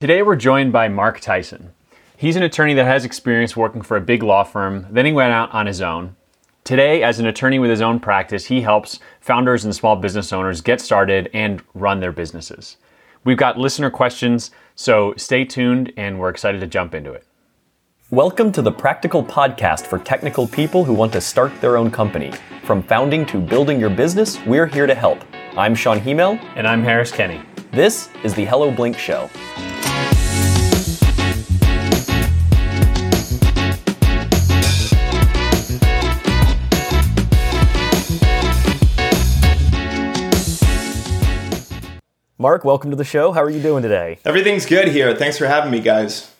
Today we're joined by Mark Tyson. He's an attorney that has experience working for a big law firm, then he went out on his own. Today, as an attorney with his own practice, he helps founders and small business owners get started and run their businesses. We've got listener questions, so stay tuned and we're excited to jump into it. Welcome to the Practical Podcast for technical people who want to start their own company. From founding to building your business, we're here to help. I'm Sean Hemel. And I'm Harris Kenny. This is the Hello Blink Show. Mark, welcome to the show. How are you doing today? Everything's good here. Thanks for having me, guys.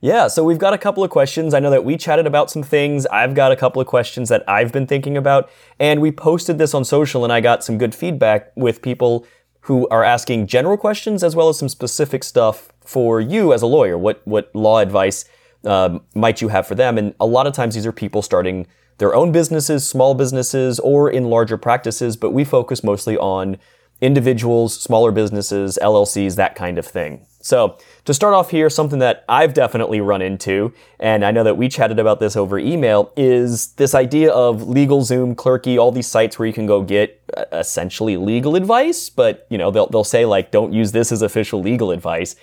Yeah, so we've got a couple of questions. I know that we chatted about some things. I've got a couple of questions that I've been thinking about, and we posted this on social, and I got some good feedback with people who are asking general questions as well as some specific stuff for you as a lawyer. What what law advice um, might you have for them? And a lot of times these are people starting their own businesses, small businesses, or in larger practices, but we focus mostly on individuals, smaller businesses, LLCs, that kind of thing. So, to start off here, something that I've definitely run into, and I know that we chatted about this over email, is this idea of LegalZoom, Clerky, all these sites where you can go get uh, essentially legal advice, but you know, they'll, they'll say like, don't use this as official legal advice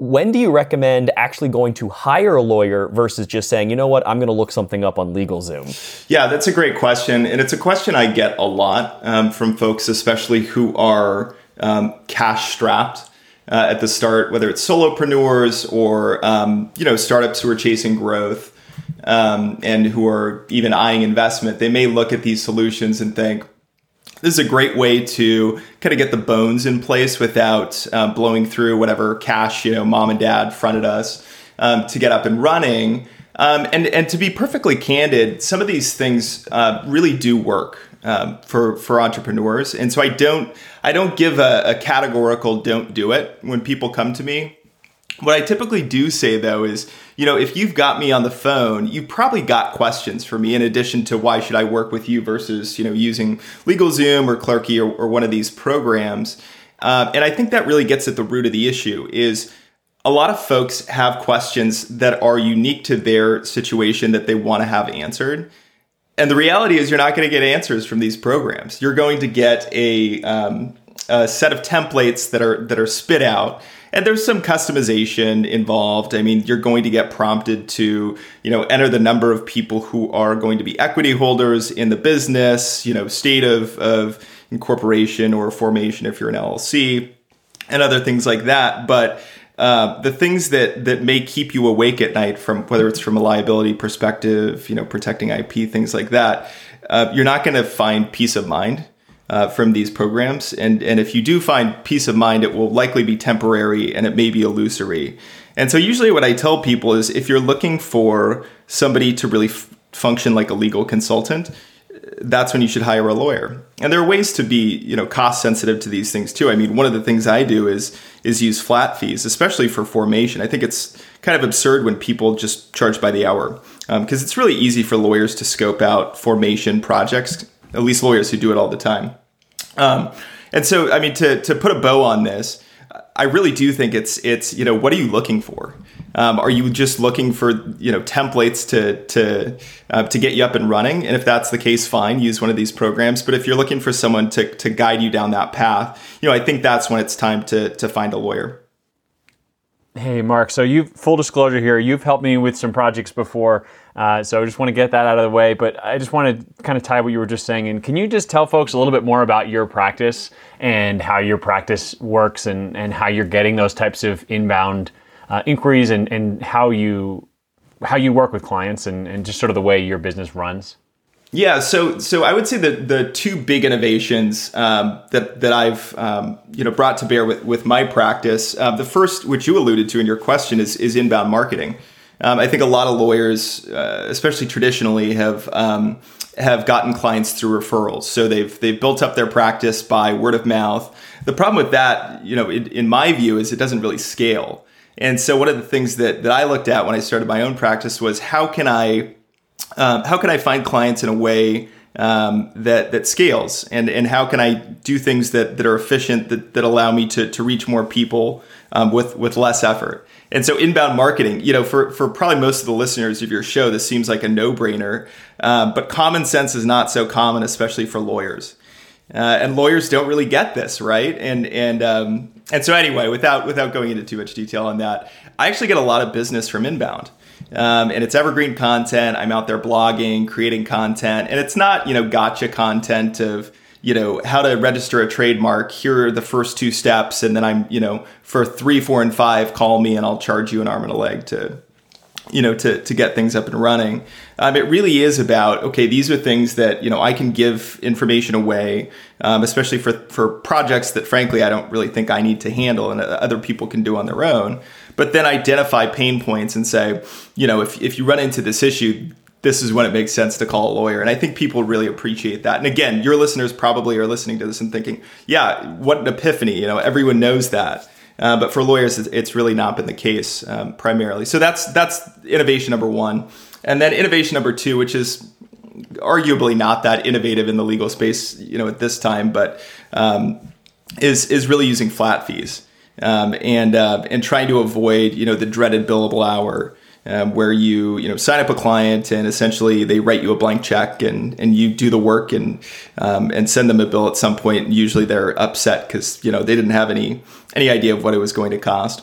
when do you recommend actually going to hire a lawyer versus just saying, you know what, I'm going to look something up on LegalZoom? Yeah, that's a great question. And it's a question I get a lot um, from folks, especially who are um, cash strapped. Uh, at the start, whether it's solopreneurs or um, you know startups who are chasing growth um, and who are even eyeing investment, they may look at these solutions and think, this is a great way to kind of get the bones in place without uh, blowing through whatever cash you know mom and dad fronted us um, to get up and running. Um, and and to be perfectly candid, some of these things uh, really do work um, for for entrepreneurs. And so I don't I don't give a, a categorical don't do it when people come to me. What I typically do say though is, you know, if you've got me on the phone, you've probably got questions for me in addition to why should I work with you versus, you know, using LegalZoom or Clerky or, or one of these programs. Uh, and I think that really gets at the root of the issue is a lot of folks have questions that are unique to their situation that they want to have answered. And the reality is you're not going to get answers from these programs. You're going to get a, um, a set of templates that are that are spit out and there's some customization involved. I mean, you're going to get prompted to, you know, enter the number of people who are going to be equity holders in the business, you know, state of, of incorporation or formation if you're an LLC, and other things like that. But uh, the things that that may keep you awake at night, from whether it's from a liability perspective, you know, protecting IP, things like that, uh, you're not going to find peace of mind uh, from these programs. And, and if you do find peace of mind, it will likely be temporary and it may be illusory. And so, usually, what I tell people is if you're looking for somebody to really f- function like a legal consultant, that's when you should hire a lawyer. And there are ways to be, you know, cost sensitive to these things too. I mean, one of the things I do is is use flat fees, especially for formation. I think it's kind of absurd when people just charge by the hour because um, it's really easy for lawyers to scope out formation projects. At least lawyers who do it all the time. Um, and so, I mean, to to put a bow on this, I really do think it's it's you know what are you looking for? Um, are you just looking for you know templates to to uh, to get you up and running? And if that's the case, fine, use one of these programs. But if you're looking for someone to to guide you down that path, you know, I think that's when it's time to to find a lawyer. Hey, Mark. So you full disclosure here, you've helped me with some projects before. Uh, so I just want to get that out of the way. But I just want to kind of tie what you were just saying. And can you just tell folks a little bit more about your practice and how your practice works and, and how you're getting those types of inbound uh, inquiries and, and how you how you work with clients and, and just sort of the way your business runs? Yeah, so so I would say that the two big innovations um, that that I've um, you know brought to bear with with my practice. Uh, the first, which you alluded to in your question, is is inbound marketing. Um, I think a lot of lawyers, uh, especially traditionally, have um, have gotten clients through referrals. So they've they've built up their practice by word of mouth. The problem with that, you know, in, in my view, is it doesn't really scale. And so one of the things that that I looked at when I started my own practice was how can I um, how can I find clients in a way um, that that scales and and how can I do things that that are efficient that, that allow me to to reach more people um, with with less effort. And so inbound marketing, you know, for for probably most of the listeners of your show, this seems like a no brainer. Uh, but common sense is not so common, especially for lawyers. Uh, and lawyers don't really get this, right? And and um, and so anyway, without without going into too much detail on that, I actually get a lot of business from inbound. Um, and it's evergreen content. I'm out there blogging, creating content, and it's not you know gotcha content of you know how to register a trademark. Here are the first two steps, and then I'm you know for three, four, and five, call me and I'll charge you an arm and a leg to you know to to get things up and running. Um, it really is about okay, these are things that you know I can give information away, um, especially for for projects that frankly I don't really think I need to handle and other people can do on their own. But then identify pain points and say, you know, if if you run into this issue, this is when it makes sense to call a lawyer. And I think people really appreciate that. And again, your listeners probably are listening to this and thinking, yeah, what an epiphany. You know, everyone knows that. Uh, but for lawyers, it's really not been the case um, primarily. So that's that's innovation number one, and then innovation number two, which is arguably not that innovative in the legal space, you know, at this time, but um, is is really using flat fees um, and uh, and trying to avoid you know the dreaded billable hour. Um, where you you know sign up a client and essentially they write you a blank check and and you do the work and um, and send them a bill at some point. And usually they're upset because you know they didn't have any any idea of what it was going to cost.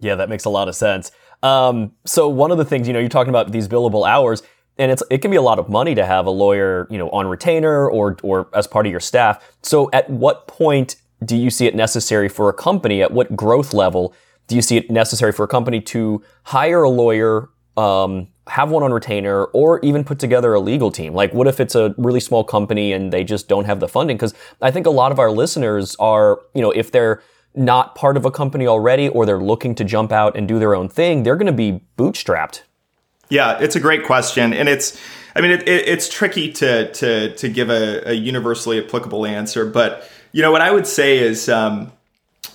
Yeah, that makes a lot of sense. Um, so one of the things you know you're talking about these billable hours, and it's it can be a lot of money to have a lawyer you know on retainer or or as part of your staff. So at what point do you see it necessary for a company? At what growth level do you see it necessary for a company to hire a lawyer, um, have one on retainer, or even put together a legal team? Like, what if it's a really small company and they just don't have the funding? Because I think a lot of our listeners are, you know, if they're not part of a company already or they're looking to jump out and do their own thing, they're going to be bootstrapped. Yeah, it's a great question, and it's I mean it, it, it's tricky to to to give a, a universally applicable answer, but you know what I would say is um,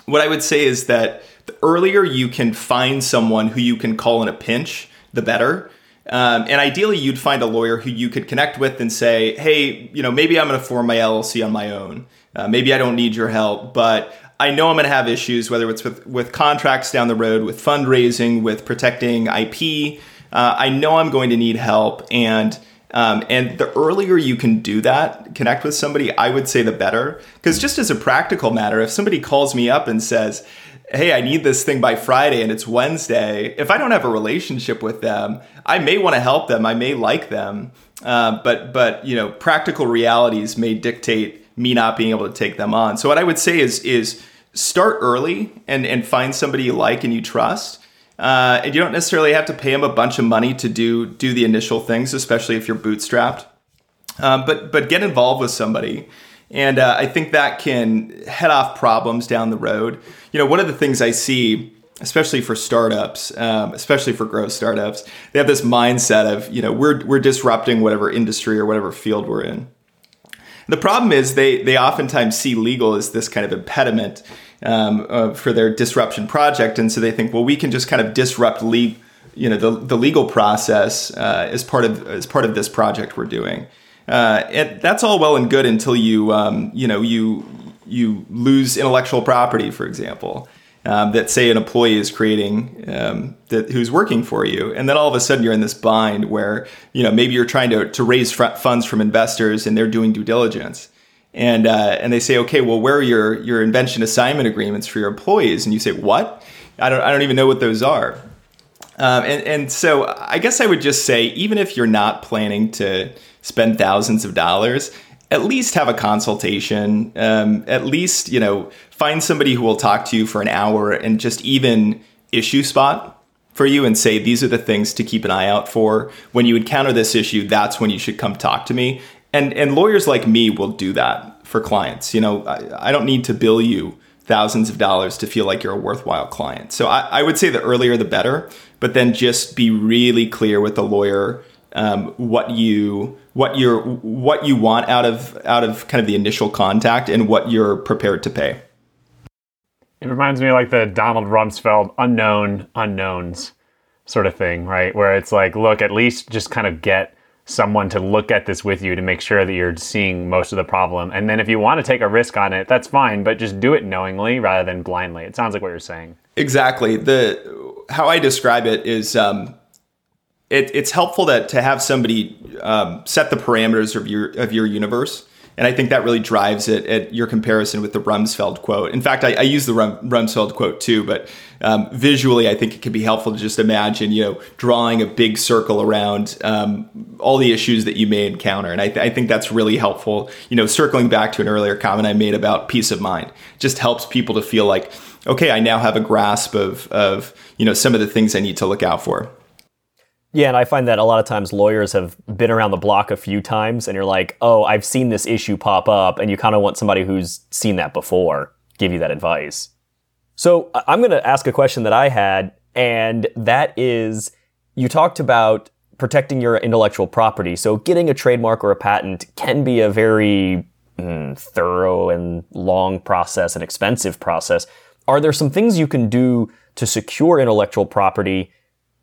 what I would say is that the earlier you can find someone who you can call in a pinch, the better. Um, and ideally, you'd find a lawyer who you could connect with and say, "Hey, you know, maybe I'm going to form my LLC on my own. Uh, maybe I don't need your help, but I know I'm going to have issues, whether it's with with contracts down the road, with fundraising, with protecting IP. Uh, I know I'm going to need help, and." Um, and the earlier you can do that, connect with somebody, I would say the better. Because just as a practical matter, if somebody calls me up and says, hey, I need this thing by Friday and it's Wednesday, if I don't have a relationship with them, I may want to help them, I may like them. Uh, but but you know, practical realities may dictate me not being able to take them on. So what I would say is is start early and and find somebody you like and you trust uh, and you don't necessarily have to pay them a bunch of money to do do the initial things, especially if you're bootstrapped. Um, but but get involved with somebody, and uh, I think that can head off problems down the road. You know, one of the things I see, especially for startups, um, especially for growth startups, they have this mindset of you know we're we're disrupting whatever industry or whatever field we're in. The problem is they they oftentimes see legal as this kind of impediment um, uh, for their disruption project, and so they think, well, we can just kind of disrupt legal, you know, the, the legal process uh, as part of as part of this project we're doing. Uh, and that's all well and good until you um, you know you you lose intellectual property, for example. Um, that say an employee is creating um, that who's working for you, and then all of a sudden you're in this bind where you know maybe you're trying to to raise fr- funds from investors and they're doing due diligence, and uh, and they say, okay, well, where are your your invention assignment agreements for your employees? And you say, what? I don't I don't even know what those are. Um, and and so I guess I would just say, even if you're not planning to spend thousands of dollars, at least have a consultation. Um, at least you know find somebody who will talk to you for an hour and just even issue spot for you and say these are the things to keep an eye out for when you encounter this issue that's when you should come talk to me and and lawyers like me will do that for clients. You know, I, I don't need to bill you thousands of dollars to feel like you're a worthwhile client. So I, I would say the earlier the better, but then just be really clear with the lawyer um, what you what you're what you want out of out of kind of the initial contact and what you're prepared to pay. It reminds me of like the Donald Rumsfeld unknown unknowns sort of thing, right? Where it's like, look, at least just kind of get someone to look at this with you to make sure that you're seeing most of the problem. And then if you want to take a risk on it, that's fine, but just do it knowingly rather than blindly. It sounds like what you're saying. Exactly. The how I describe it is um, it, it's helpful that to have somebody um, set the parameters of your of your universe. And I think that really drives it at your comparison with the Rumsfeld quote. In fact, I, I use the Rum, Rumsfeld quote too, but um, visually, I think it can be helpful to just imagine, you know, drawing a big circle around um, all the issues that you may encounter. And I, th- I, think that's really helpful. You know, circling back to an earlier comment I made about peace of mind, just helps people to feel like, okay, I now have a grasp of, of you know, some of the things I need to look out for. Yeah, and I find that a lot of times lawyers have been around the block a few times, and you're like, oh, I've seen this issue pop up, and you kind of want somebody who's seen that before give you that advice. So I'm going to ask a question that I had, and that is you talked about protecting your intellectual property. So getting a trademark or a patent can be a very mm, thorough and long process, an expensive process. Are there some things you can do to secure intellectual property?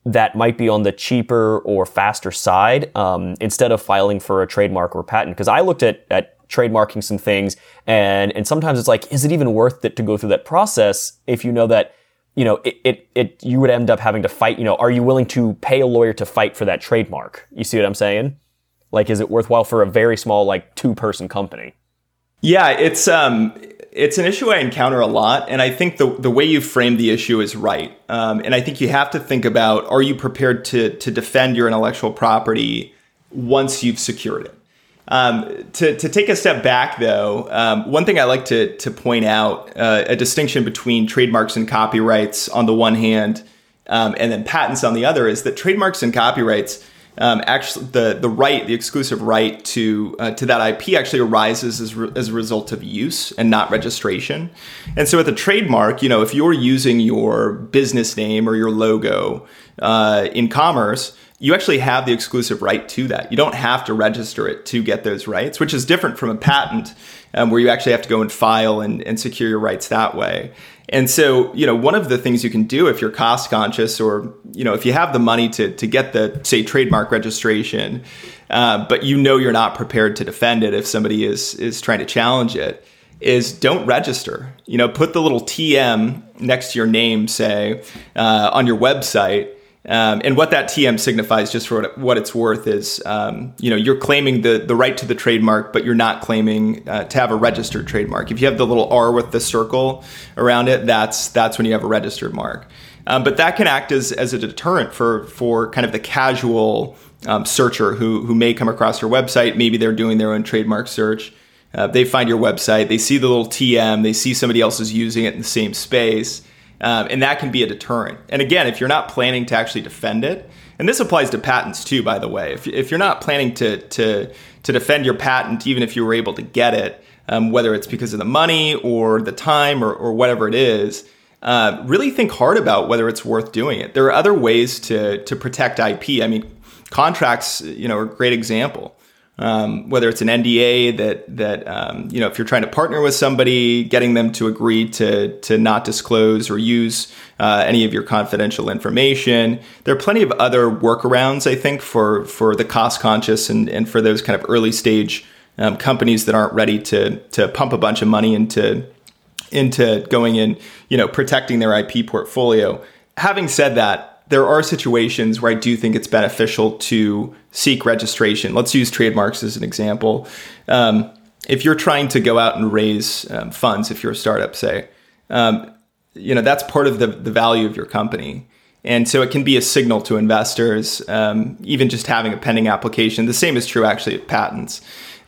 That might be on the cheaper or faster side um, instead of filing for a trademark or patent. Because I looked at, at trademarking some things and, and sometimes it's like, is it even worth it to go through that process if you know that, you know, it, it, it, you would end up having to fight, you know, are you willing to pay a lawyer to fight for that trademark? You see what I'm saying? Like, is it worthwhile for a very small, like two person company? Yeah, it's, um, it's an issue I encounter a lot, and I think the the way you frame the issue is right. Um, and I think you have to think about: Are you prepared to to defend your intellectual property once you've secured it? Um, to, to take a step back, though, um, one thing I like to to point out uh, a distinction between trademarks and copyrights on the one hand, um, and then patents on the other is that trademarks and copyrights um, actually the the right, the exclusive right to uh, to that IP actually arises as, re- as a result of use and not registration. And so with a trademark, you know, if you're using your business name or your logo uh, in commerce, you actually have the exclusive right to that. You don't have to register it to get those rights, which is different from a patent um, where you actually have to go and file and, and secure your rights that way. And so, you know, one of the things you can do if you're cost conscious or, you know, if you have the money to, to get the, say, trademark registration, uh, but you know you're not prepared to defend it if somebody is, is trying to challenge it, is don't register. You know, put the little TM next to your name, say, uh, on your website um, and what that TM signifies, just for what it's worth, is um, you know you're claiming the the right to the trademark, but you're not claiming uh, to have a registered trademark. If you have the little R with the circle around it, that's that's when you have a registered mark. Um, but that can act as as a deterrent for for kind of the casual um, searcher who who may come across your website. Maybe they're doing their own trademark search. Uh, they find your website, they see the little TM, they see somebody else is using it in the same space um, and that can be a deterrent. And again, if you're not planning to actually defend it, and this applies to patents too, by the way. If, if you're not planning to, to, to defend your patent, even if you were able to get it, um, whether it's because of the money or the time or, or whatever it is, uh, really think hard about whether it's worth doing it. There are other ways to, to protect IP. I mean, contracts, you know, are a great example um, whether it's an NDA that that um, you know if you're trying to partner with somebody, getting them to agree to to not disclose or use uh, any of your confidential information. There are plenty of other workarounds, I think, for for the cost conscious and and for those kind of early stage um, companies that aren't ready to to pump a bunch of money into into going in, you know, protecting their IP portfolio. Having said that, there are situations where I do think it's beneficial to seek registration. Let's use trademarks as an example. Um, if you're trying to go out and raise um, funds, if you're a startup, say, um, you know that's part of the, the value of your company. And so it can be a signal to investors, um, even just having a pending application. The same is true actually of patents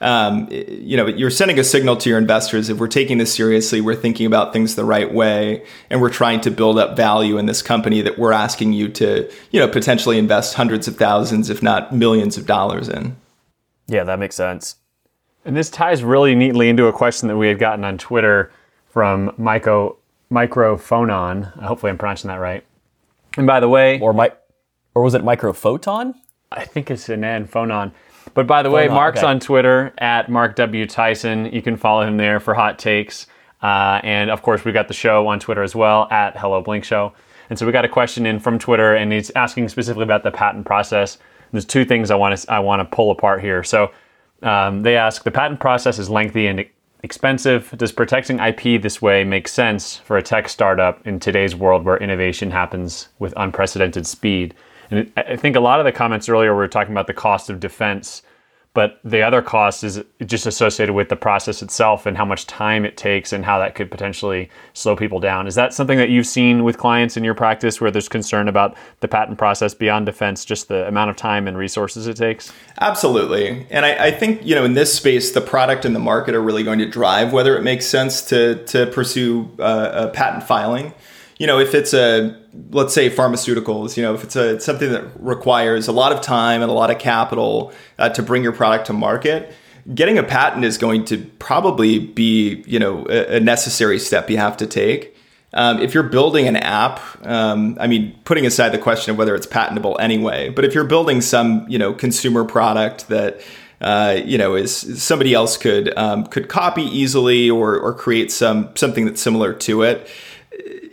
um, you know, you're sending a signal to your investors if we're taking this seriously, we're thinking about things the right way, and we're trying to build up value in this company that we're asking you to, you know, potentially invest hundreds of thousands, if not millions of dollars in. Yeah, that makes sense. And this ties really neatly into a question that we had gotten on Twitter from Myco Microphonon. Hopefully, I'm pronouncing that right. And by the way, or my, or was it Microphoton? I think it's an N phonon. But by the way, Mark's okay. on Twitter at Mark W. Tyson. You can follow him there for hot takes. Uh, and of course, we got the show on Twitter as well at Hello Blink Show. And so we got a question in from Twitter, and he's asking specifically about the patent process. There's two things I want to I want to pull apart here. So um, they ask the patent process is lengthy and expensive. Does protecting IP this way make sense for a tech startup in today's world where innovation happens with unprecedented speed? And I think a lot of the comments earlier were talking about the cost of defense but the other cost is just associated with the process itself and how much time it takes and how that could potentially slow people down. Is that something that you've seen with clients in your practice where there's concern about the patent process beyond defense, just the amount of time and resources it takes? Absolutely. And I, I think, you know, in this space, the product and the market are really going to drive whether it makes sense to, to pursue uh, a patent filing you know, if it's a let's say pharmaceuticals, you know, if it's a something that requires a lot of time and a lot of capital uh, to bring your product to market, getting a patent is going to probably be you know a, a necessary step you have to take. Um, if you're building an app, um, I mean, putting aside the question of whether it's patentable anyway, but if you're building some you know consumer product that uh, you know, is somebody else could um, could copy easily or or create some something that's similar to it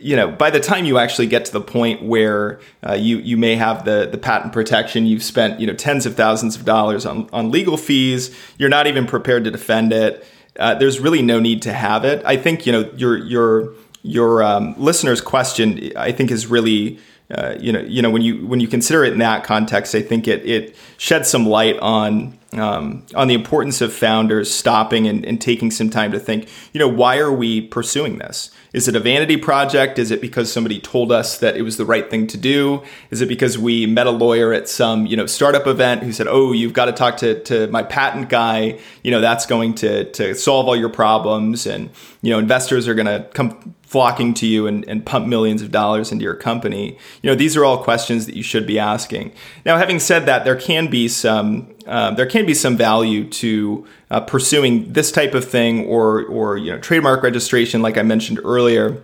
you know, by the time you actually get to the point where uh, you you may have the the patent protection, you've spent you know tens of thousands of dollars on on legal fees. You're not even prepared to defend it. Uh, there's really no need to have it. I think you know your your your um, listener's question. I think is really. Uh, you know, you know when you when you consider it in that context, I think it it sheds some light on um, on the importance of founders stopping and, and taking some time to think. You know, why are we pursuing this? Is it a vanity project? Is it because somebody told us that it was the right thing to do? Is it because we met a lawyer at some, you know, startup event who said, "Oh, you've got to talk to, to my patent guy. You know, that's going to to solve all your problems." And you know, investors are going to come flocking to you and, and pump millions of dollars into your company. You know, these are all questions that you should be asking. Now, having said that, there can be some um, there can be some value to uh, pursuing this type of thing or or you know trademark registration, like I mentioned earlier.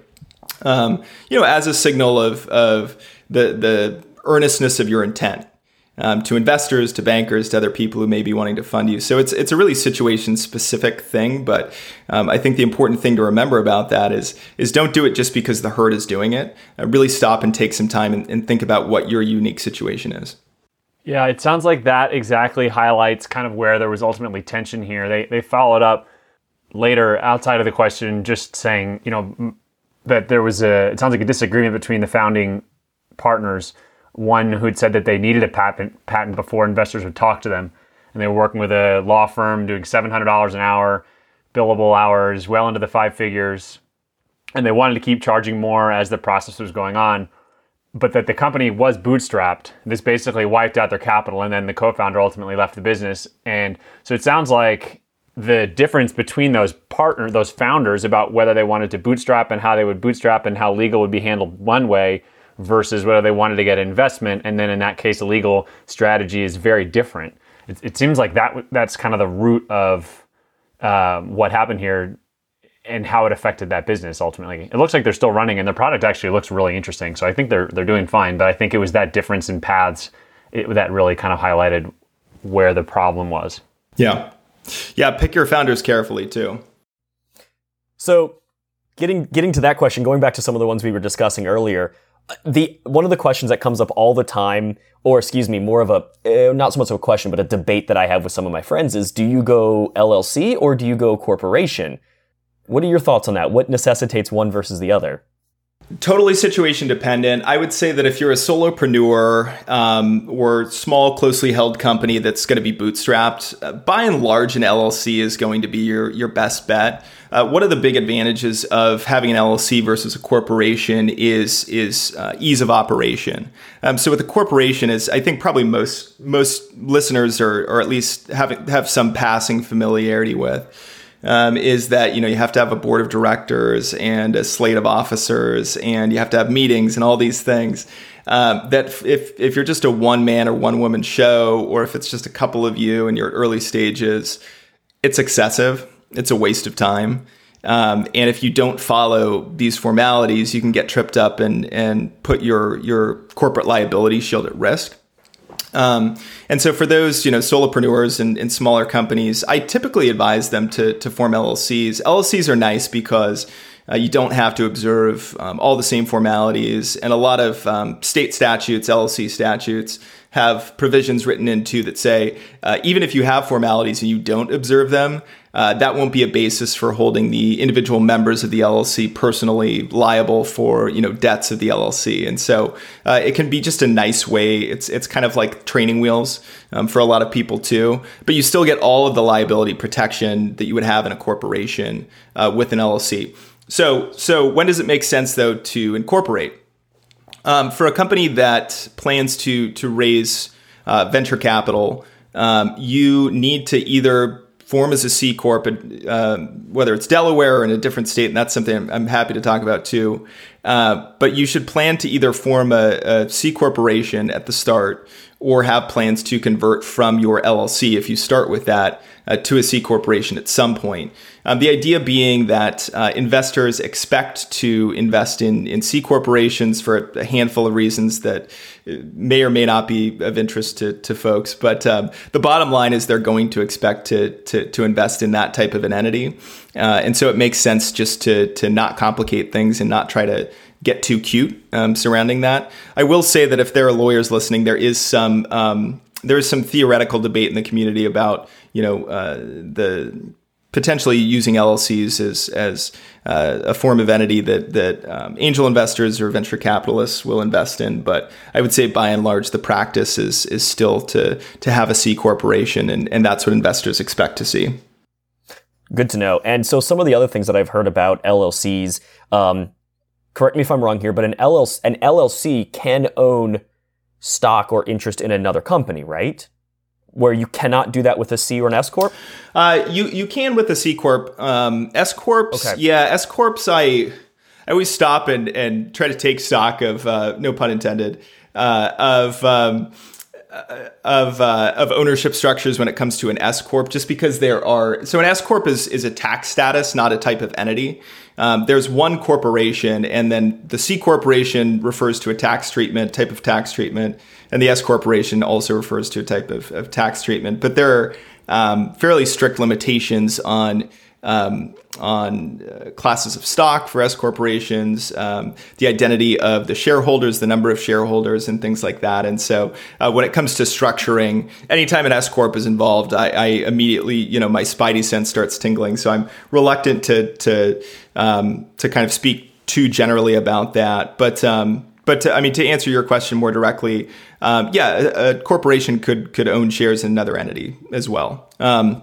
Um, you know, as a signal of of the the earnestness of your intent. Um, to investors, to bankers, to other people who may be wanting to fund you. So it's it's a really situation specific thing, but um, I think the important thing to remember about that is is don't do it just because the herd is doing it. Uh, really stop and take some time and, and think about what your unique situation is. Yeah, it sounds like that exactly highlights kind of where there was ultimately tension here. They they followed up later outside of the question, just saying, you know, that there was a. It sounds like a disagreement between the founding partners. One who had said that they needed a patent patent before investors would talk to them, and they were working with a law firm doing seven hundred dollars an hour, billable hours, well into the five figures, and they wanted to keep charging more as the process was going on but that the company was bootstrapped. This basically wiped out their capital, and then the co-founder ultimately left the business. And so it sounds like the difference between those partner, those founders, about whether they wanted to bootstrap and how they would bootstrap and how legal would be handled one way versus whether they wanted to get investment, and then in that case, a legal strategy is very different. It, it seems like that that's kind of the root of uh, what happened here and how it affected that business ultimately. It looks like they're still running, and the product actually looks really interesting. So I think they're they're doing fine. But I think it was that difference in paths it, that really kind of highlighted where the problem was. Yeah, yeah. Pick your founders carefully too. So, getting getting to that question, going back to some of the ones we were discussing earlier, the one of the questions that comes up all the time, or excuse me, more of a uh, not so much of a question, but a debate that I have with some of my friends is: Do you go LLC or do you go corporation? What are your thoughts on that? What necessitates one versus the other? Totally situation dependent. I would say that if you're a solopreneur um, or small, closely held company that's going to be bootstrapped, uh, by and large, an LLC is going to be your your best bet. Uh, one of the big advantages of having an LLC versus a corporation is is uh, ease of operation. Um, so with a corporation, is I think probably most most listeners or or at least have have some passing familiarity with um, is that you know you have to have a board of directors and a slate of officers, and you have to have meetings and all these things. Um, that if if you're just a one man or one woman show, or if it's just a couple of you in your early stages, it's excessive. It's a waste of time. Um, and if you don't follow these formalities, you can get tripped up and and put your your corporate liability shield at risk. Um, and so for those, you know, solopreneurs and, and, smaller companies, I typically advise them to, to form LLCs. LLCs are nice because Uh, you don't have to observe um, all the same formalities, and a lot of um, state statutes, LLC statutes, have provisions written into that say uh, even if you have formalities and you don't observe them, uh, that won't be a basis for holding the individual members of the LLC personally liable for you know debts of the LLC. And so uh, it can be just a nice way. It's it's kind of like training wheels um, for a lot of people too. But you still get all of the liability protection that you would have in a corporation uh, with an LLC. So so when does it make sense though to incorporate? Um, for a company that plans to to raise uh, venture capital, um, you need to either form as a C corp, uh, whether it's Delaware or in a different state, and that's something I'm, I'm happy to talk about too. Uh, but you should plan to either form a, a C corporation at the start or have plans to convert from your LLC if you start with that uh, to a C corporation at some point. Um, the idea being that uh, investors expect to invest in, in C corporations for a handful of reasons that uh, may or may not be of interest to, to folks. But um, the bottom line is they're going to expect to, to, to invest in that type of an entity. Uh, and so it makes sense just to, to not complicate things and not try to get too cute um, surrounding that. I will say that if there are lawyers listening, there is some um, there is some theoretical debate in the community about you know uh, the potentially using LLCs as as uh, a form of entity that that um, angel investors or venture capitalists will invest in. But I would say by and large, the practice is is still to to have a C corporation, and and that's what investors expect to see. Good to know. And so some of the other things that I've heard about LLCs. Um, correct me if I'm wrong here, but an LLC, an LLC can own stock or interest in another company, right? Where you cannot do that with a C or an S corp. Uh, you you can with a C corp. Um, S corps, Okay. yeah, S corps. I I always stop and and try to take stock of uh, no pun intended uh, of. Um, of uh, of ownership structures when it comes to an S corp, just because there are so an S corp is is a tax status, not a type of entity. Um, there's one corporation, and then the C corporation refers to a tax treatment, type of tax treatment, and the S corporation also refers to a type of, of tax treatment. But there are um, fairly strict limitations on um, on uh, classes of stock for S corporations, um, the identity of the shareholders, the number of shareholders, and things like that. And so, uh, when it comes to structuring, anytime an S corp is involved, I, I, immediately, you know, my spidey sense starts tingling. So I'm reluctant to to um, to kind of speak too generally about that. But um, but to, I mean, to answer your question more directly, um, yeah, a, a, corporation could could own shares in another entity as well. Um,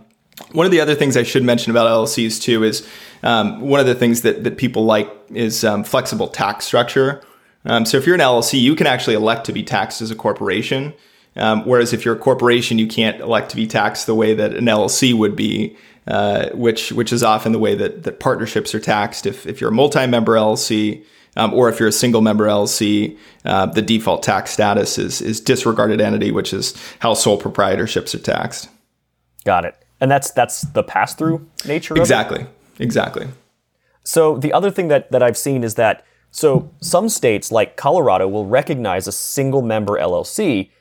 one of the other things I should mention about LLCs too is um, one of the things that, that people like is um, flexible tax structure. Um, so if you're an LLC, you can actually elect to be taxed as a corporation. Um, whereas if you're a corporation, you can't elect to be taxed the way that an LLC would be, uh, which which is often the way that, that partnerships are taxed. If, if you're a multi-member LLC, um, or if you're a single member LLC, uh, the default tax status is is disregarded entity, which is how sole proprietorships are taxed. Got it. And that's that's the pass through nature. Of it? Exactly. Exactly. So the other thing that that I've seen is that so some states like Colorado will recognize a single member LLC,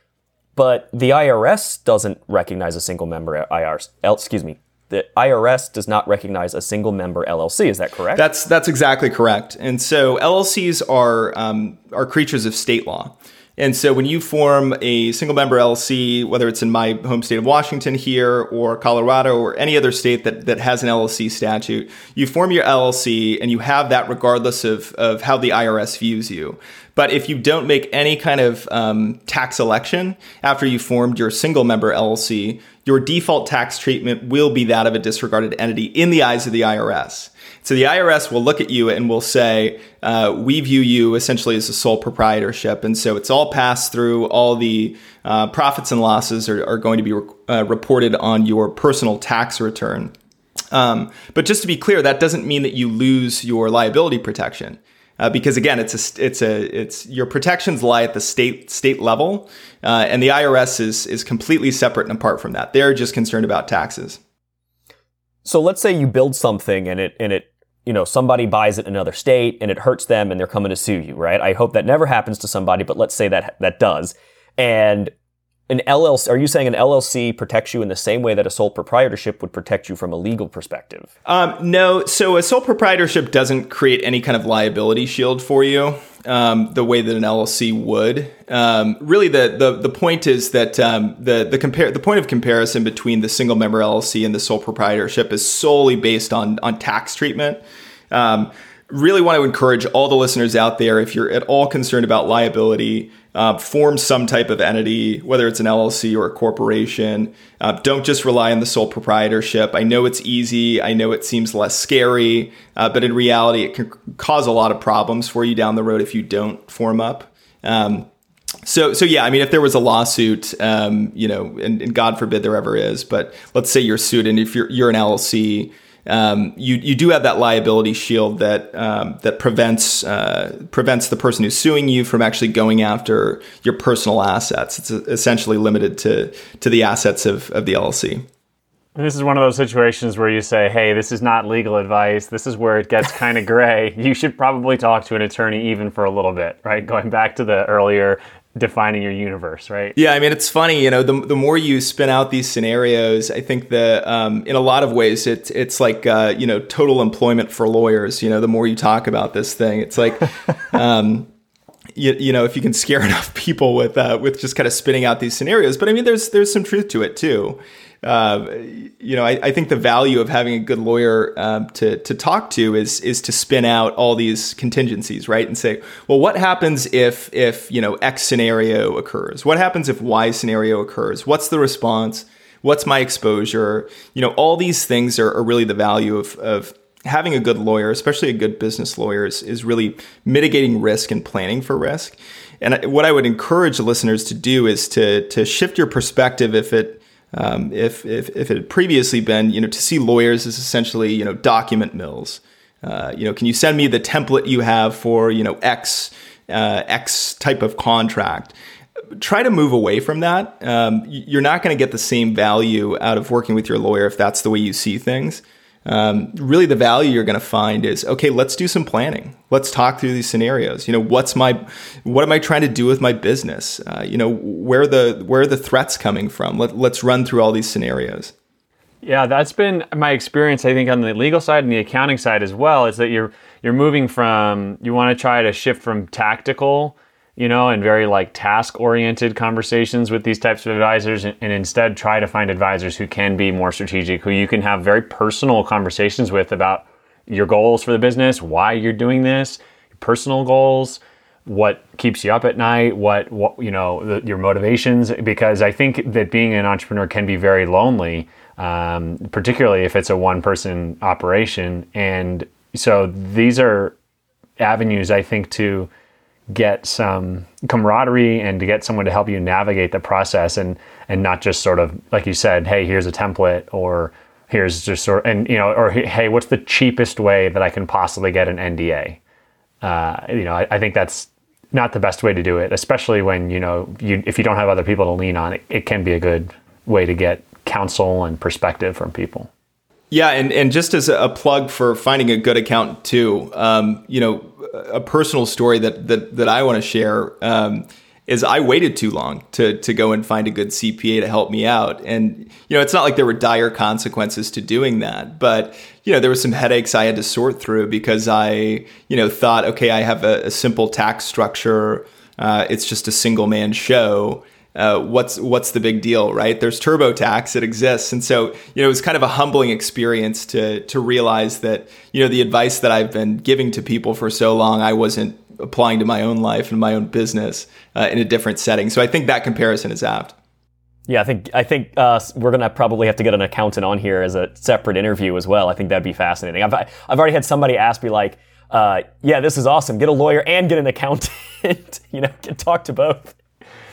but the IRS doesn't recognize a single member IRS. Excuse me. The IRS does not recognize a single member LLC. Is that correct? That's that's exactly correct. And so LLCs are um, are creatures of state law. And so when you form a single member LLC, whether it's in my home state of Washington here or Colorado or any other state that, that has an LLC statute, you form your LLC and you have that regardless of, of how the IRS views you. But if you don't make any kind of um, tax election after you formed your single member LLC, your default tax treatment will be that of a disregarded entity in the eyes of the IRS. So the IRS will look at you and will say, uh, we view you essentially as a sole proprietorship. And so it's all passed through, all the uh, profits and losses are, are going to be re- uh, reported on your personal tax return. Um, but just to be clear, that doesn't mean that you lose your liability protection. Uh, because again, it's a it's a it's your protections lie at the state state level, uh, and the IRS is is completely separate and apart from that. They're just concerned about taxes. So let's say you build something and it and it you know somebody buys it in another state and it hurts them and they're coming to sue you, right? I hope that never happens to somebody, but let's say that that does, and an LLC, are you saying an LLC protects you in the same way that a sole proprietorship would protect you from a legal perspective? Um, no, so a sole proprietorship doesn't create any kind of liability shield for you. Um, the way that an LLC would. Um, really, the, the the point is that um, the the compare the point of comparison between the single member LLC and the sole proprietorship is solely based on on tax treatment. Um, really want to encourage all the listeners out there if you're at all concerned about liability uh, form some type of entity, whether it's an LLC or a corporation. Uh, don't just rely on the sole proprietorship. I know it's easy. I know it seems less scary, uh, but in reality, it can cause a lot of problems for you down the road if you don't form up. Um, so, so yeah, I mean, if there was a lawsuit, um, you know, and, and, God forbid there ever is, but let's say you're sued, and if you're you're an LLC, um, you you do have that liability shield that um, that prevents uh, prevents the person who's suing you from actually going after your personal assets. It's essentially limited to to the assets of, of the LLC. This is one of those situations where you say, "Hey, this is not legal advice. This is where it gets kind of gray. You should probably talk to an attorney even for a little bit." Right? Going back to the earlier defining your universe, right? Yeah, I mean, it's funny, you know, the, the more you spin out these scenarios, I think that um, in a lot of ways, it's it's like uh, you know total employment for lawyers. You know, the more you talk about this thing, it's like. Um, you, you know if you can scare enough people with uh, with just kind of spinning out these scenarios but i mean there's there's some truth to it too uh, you know, I, I, think the value of having a good lawyer um, to to talk to is is to spin out all these contingencies, right? And say, well, what happens if if you know X scenario occurs? What happens if Y scenario occurs? What's the response? What's my exposure? You know, all these things are, are really the value of of having a good lawyer, especially a good business lawyer, is, is really mitigating risk and planning for risk. And what I would encourage listeners to do is to to shift your perspective if it um, if, if, if it had previously been, you know, to see lawyers is essentially, you know, document mills. Uh, you know, can you send me the template you have for, you know, X, uh, X type of contract? Try to move away from that. Um, you're not going to get the same value out of working with your lawyer if that's the way you see things um, really the value you're going to find is okay let's do some planning. Let's talk through these scenarios. You know what's my what am i trying to do with my business? Uh, you know where the where are the threats coming from? Let, let's run through all these scenarios. Yeah that's been my experience i think on the legal side and the accounting side as well is that you're you're moving from you want to try to shift from tactical you know, and very like task oriented conversations with these types of advisors and, and, instead try to find advisors who can be more strategic, who you can have very personal conversations with about your goals for the business, why you're doing this, personal goals, what keeps you up at night, what, what you know, the, your motivations. Because I think that being an entrepreneur can be very lonely, um, particularly if it's a one person operation. And so these are avenues I think to get some camaraderie and to get someone to help you navigate the process and and not just sort of like you said hey here's a template or here's just sort of, and you know or hey what's the cheapest way that i can possibly get an nda uh, you know I, I, think that's not the best way to do it especially when you know you if you don't have other people to lean on it, it can be a good way to get counsel and perspective from people yeah, and, and just as a plug for finding a good accountant too, um, you know, a personal story that that, that I want to share um, is I waited too long to to go and find a good CPA to help me out, and you know, it's not like there were dire consequences to doing that, but you know, there were some headaches I had to sort through because I you know thought, okay, I have a, a simple tax structure, uh, it's just a single man show uh, what's what's the big deal, right? There's TurboTax, it exists, and so you know it was kind of a humbling experience to to realize that you know the advice that I've been giving to people for so long, I wasn't applying to my own life and my own business uh, in a different setting. So I think that comparison is apt. Yeah, I think I think uh, we're gonna probably have to get an accountant on here as a separate interview as well. I think that'd be fascinating. I've I've already had somebody ask me like, uh, "Yeah, this is awesome. Get a lawyer and get an accountant. you know, can talk to both."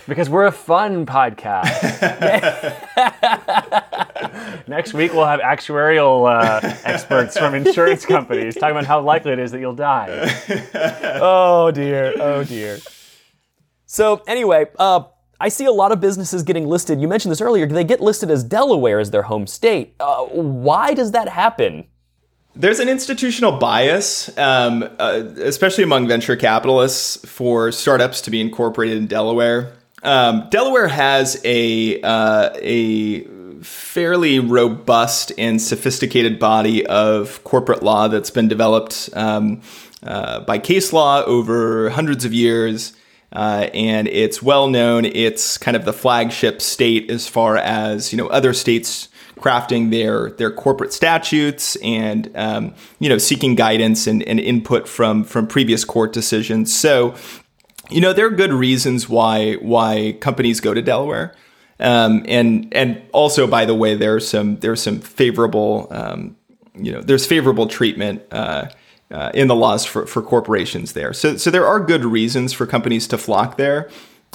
Because we're a fun podcast. Next week we'll have actuarial uh, experts from insurance companies talking about how likely it is that you'll die. oh dear, oh dear. So anyway, uh, I see a lot of businesses getting listed. You mentioned this earlier. They get listed as Delaware as their home state. Uh, why does that happen? There's an institutional bias, um, uh, especially among venture capitalists, for startups to be incorporated in Delaware. Um, Delaware has a uh, a fairly robust and sophisticated body of corporate law that's been developed um, uh, by case law over hundreds of years. Uh, and it's well known. It's kind of the flagship state as far as you know other states crafting their their corporate statutes and um, you know seeking guidance and, and input from from previous court decisions. So you know there are good reasons why why companies go to Delaware. Um, and and also, by the way, there's some there's some favorable um, you know there's favorable treatment uh, uh, in the laws for, for corporations there. So so there are good reasons for companies to flock there.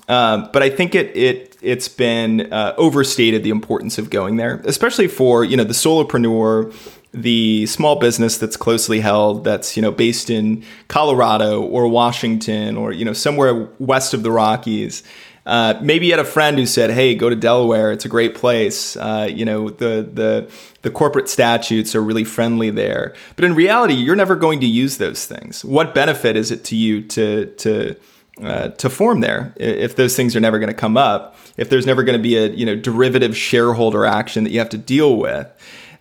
Um, but I think it it it's been uh, overstated the importance of going there, especially for you know the solopreneur, the small business that's closely held, that's you know based in Colorado or Washington or you know somewhere west of the Rockies. Uh, maybe you had a friend who said, "Hey, go to Delaware. It's a great place. Uh, you know, the the the corporate statutes are really friendly there." But in reality, you're never going to use those things. What benefit is it to you to to uh, to form there if those things are never going to come up? If there's never going to be a you know derivative shareholder action that you have to deal with,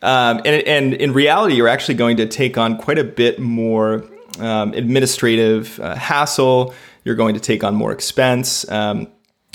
um, and and in reality, you're actually going to take on quite a bit more um, administrative uh, hassle. You're going to take on more expense. Um,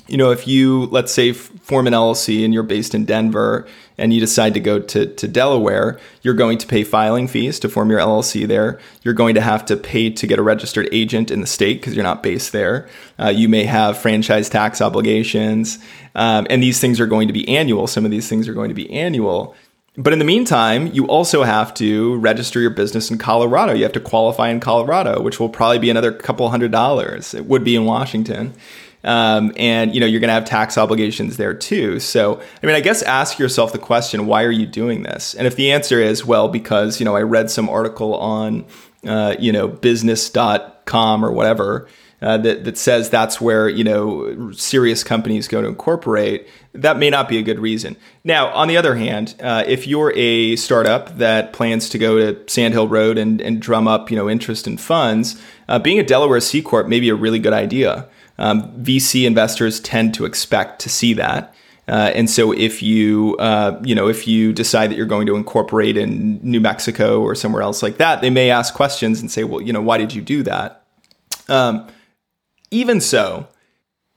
you know, if you, let's say, form an LLC and you're based in Denver and you decide to go to, to Delaware, you're going to pay filing fees to form your LLC there. You're going to have to pay to get a registered agent in the state because you're not based there. Uh, you may have franchise tax obligations. Um, and these things are going to be annual. Some of these things are going to be annual. But in the meantime, you also have to register your business in Colorado. You have to qualify in Colorado, which will probably be another couple hundred dollars. It would be in Washington. Um, and you know you're going to have tax obligations there too. So I mean, I guess ask yourself the question: Why are you doing this? And if the answer is well, because you know I read some article on uh, you know business.com or whatever. Uh, that, that says that's where you know serious companies go to incorporate that may not be a good reason now on the other hand uh, if you're a startup that plans to go to sandhill road and, and drum up you know interest in funds uh, being a delaware c corp may be a really good idea um, VC investors tend to expect to see that. Uh, and so if you uh, you know if you decide that you're going to incorporate in New Mexico or somewhere else like that, they may ask questions and say, well, you know, why did you do that? Um, even so,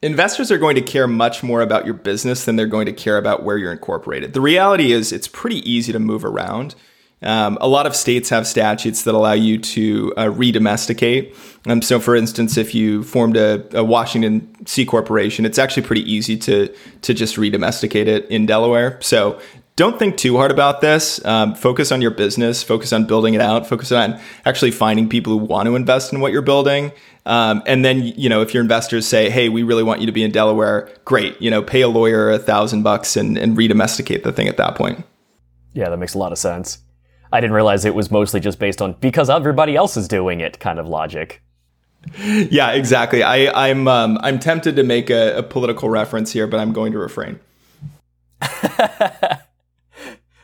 investors are going to care much more about your business than they're going to care about where you're incorporated. The reality is, it's pretty easy to move around. Um, a lot of states have statutes that allow you to uh, redomesticate. Um, so, for instance, if you formed a, a, Washington C corporation, it's actually pretty easy to to just redomesticate it in Delaware. So, don't think too hard about this. Um, focus on your business. Focus on building it out. Focus on actually finding people who want to invest in what you're building. Um, and then, you know, if your investors say, "Hey, we really want you to be in Delaware," great. You know, pay a lawyer a thousand bucks and and redomesticate the thing at that point. Yeah, that makes a lot of sense. I didn't realize it was mostly just based on because everybody else is doing it kind of logic. Yeah, exactly. I, am I'm, um, I'm tempted to make a, a political reference here, but I'm going to refrain.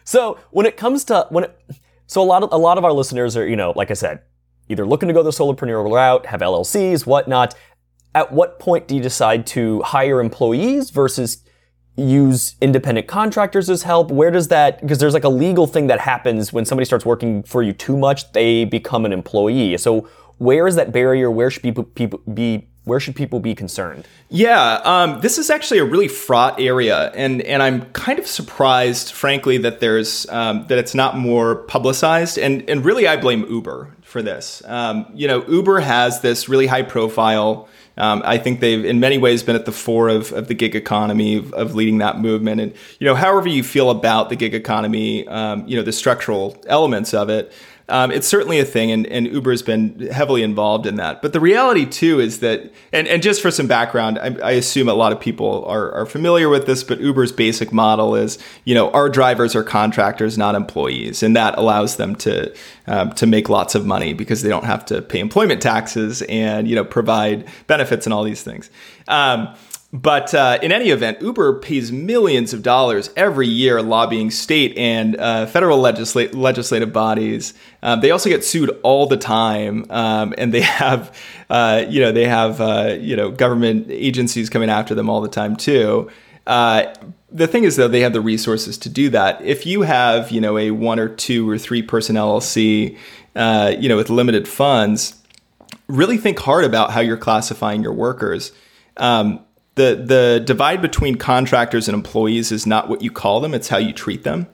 so when it comes to when it, so a lot of a lot of our listeners are you know like I said either looking to go the solopreneur route, have LLCs, whatnot. At what point do you decide to hire employees versus use independent contractors as help? Where does that, because there's like a legal thing that happens when somebody starts working for you too much, they become an employee. So where is that barrier? Where should people, people be where should people be concerned? Yeah, um, this is actually a really fraught area, and and I'm kind of surprised, frankly, that there's um, that it's not more publicized. And and really, I blame Uber for this. Um, you know, Uber has this really high profile um, I think they've, in many ways, been at the fore of, of the gig economy, of, of, leading that movement. And you know, however you feel about the gig economy, um, you know, the structural elements of it, um, it's certainly a thing, and, and Uber's been heavily involved in that. But the reality too is that, and, and just for some background, I, I assume a lot of people are, are familiar with this, but Uber's basic model is, you know, our drivers are contractors, not employees, and that allows them to um, to make lots of money because they don't have to pay employment taxes and you know provide benefits and all these things. Um, but uh, in any event, Uber pays millions of dollars every year lobbying state and uh, federal legisla- legislative bodies. Um, they also get sued all the time, um, and they have, uh, you know, they have, uh, you know, government agencies coming after them all the time too. Uh, the thing is, though, they have the resources to do that. If you have, you know, a one or two or three person LLC, you know, with limited funds, really think hard about how you're classifying your workers. Um, the the divide between contractors and employees is not what you call them; it's how you treat them.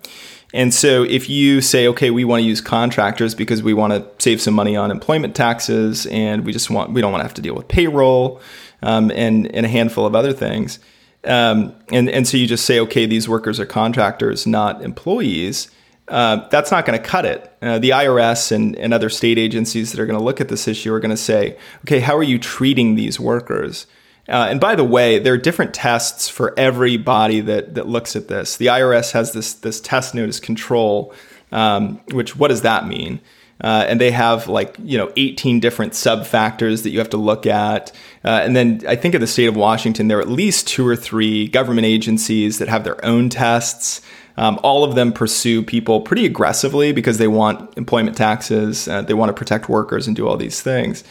And so, if you say, okay, we want to use contractors because we want to save some money on employment taxes, and we just want we don't want to have to deal with payroll um, and and a handful of other things, um, and and so you just say, okay, these workers are contractors, not employees. Uh, that's not going to cut it. Uh, the IRS and, and other state agencies that are going to look at this issue are going to say, okay, how are you treating these workers? Uh, and by the way, there are different tests for every body that that looks at this. The IRS has this this test known as control, um, which what does that mean? Uh, and they have like you know 18 different sub factors that you have to look at. Uh, and then I think in the state of Washington, there are at least two or three government agencies that have their own tests. Um, all of them pursue people pretty aggressively because they want employment taxes, uh, they want to protect workers and do all these things.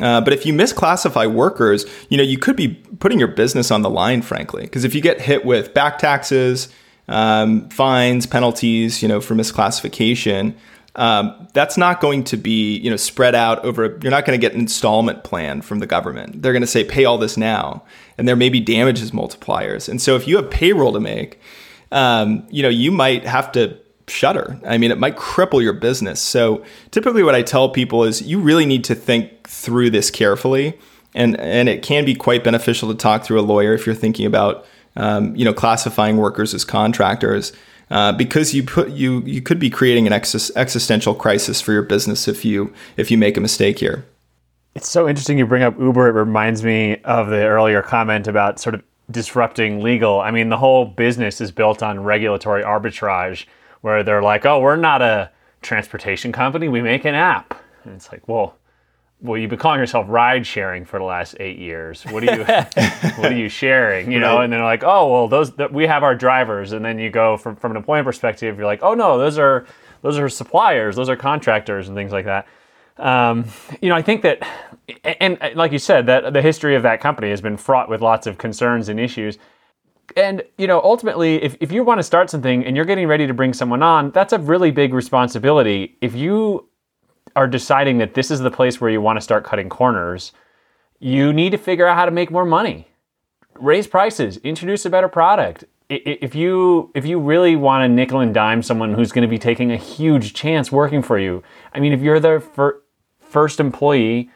Uh, but if you misclassify workers, you know you could be putting your business on the line, frankly, because if you get hit with back taxes, um, fines, penalties, you know, for misclassification, um, that's not going to be you know spread out over. You're not going to get an installment plan from the government. They're going to say pay all this now, and there may be damages multipliers. And so if you have payroll to make, um, you know you might have to shutter. I mean, it might cripple your business. So typically, what I tell people is you really need to think through this carefully, and and it can be quite beneficial to talk through a lawyer if you're thinking about um, you know classifying workers as contractors. Uh, because you put you you could be creating an ex- existential crisis for your business if you if you make a mistake here. It's so interesting you bring up Uber. It reminds me of the earlier comment about sort of disrupting legal. I mean, the whole business is built on regulatory arbitrage where they're like, "Oh, we're not a transportation company. We make an app." And it's like, "Well, well, you've been calling yourself ride sharing for the last eight years. What are you, what are you sharing? You know?" Right. And they're like, "Oh, well, those th- we have our drivers." And then you go from from an employment perspective, you're like, "Oh no, those are those are suppliers, those are contractors, and things like that." Um, you know, I think that, and, and like you said, that the history of that company has been fraught with lots of concerns and issues and you know ultimately if, if you want to start something and you're getting ready to bring someone on that's a really big responsibility. If you are deciding that this is the place where you want to start cutting corners you need to figure out how to make more money. Raise prices introduce a better product. If you if you really want to nickel and dime someone who's going to be taking a huge chance working for you i mean if you're their fir- first employee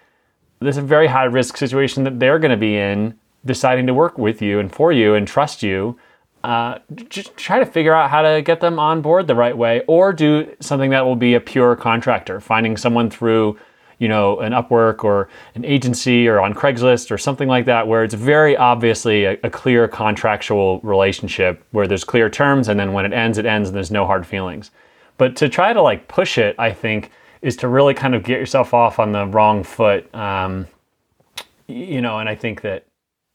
there's a very high risk situation that they're going to be in deciding to work with you and for you and trust you uh, just try to figure out how to get them on board the right way or do something that will be a pure contractor finding someone through you know an upwork or an agency or on craigslist or something like that where it's very obviously a, a clear contractual relationship where there's clear terms and then when it ends it ends and there's no hard feelings. But to try to like push it i think is to really kind of get yourself off on the wrong foot um, you know and i think that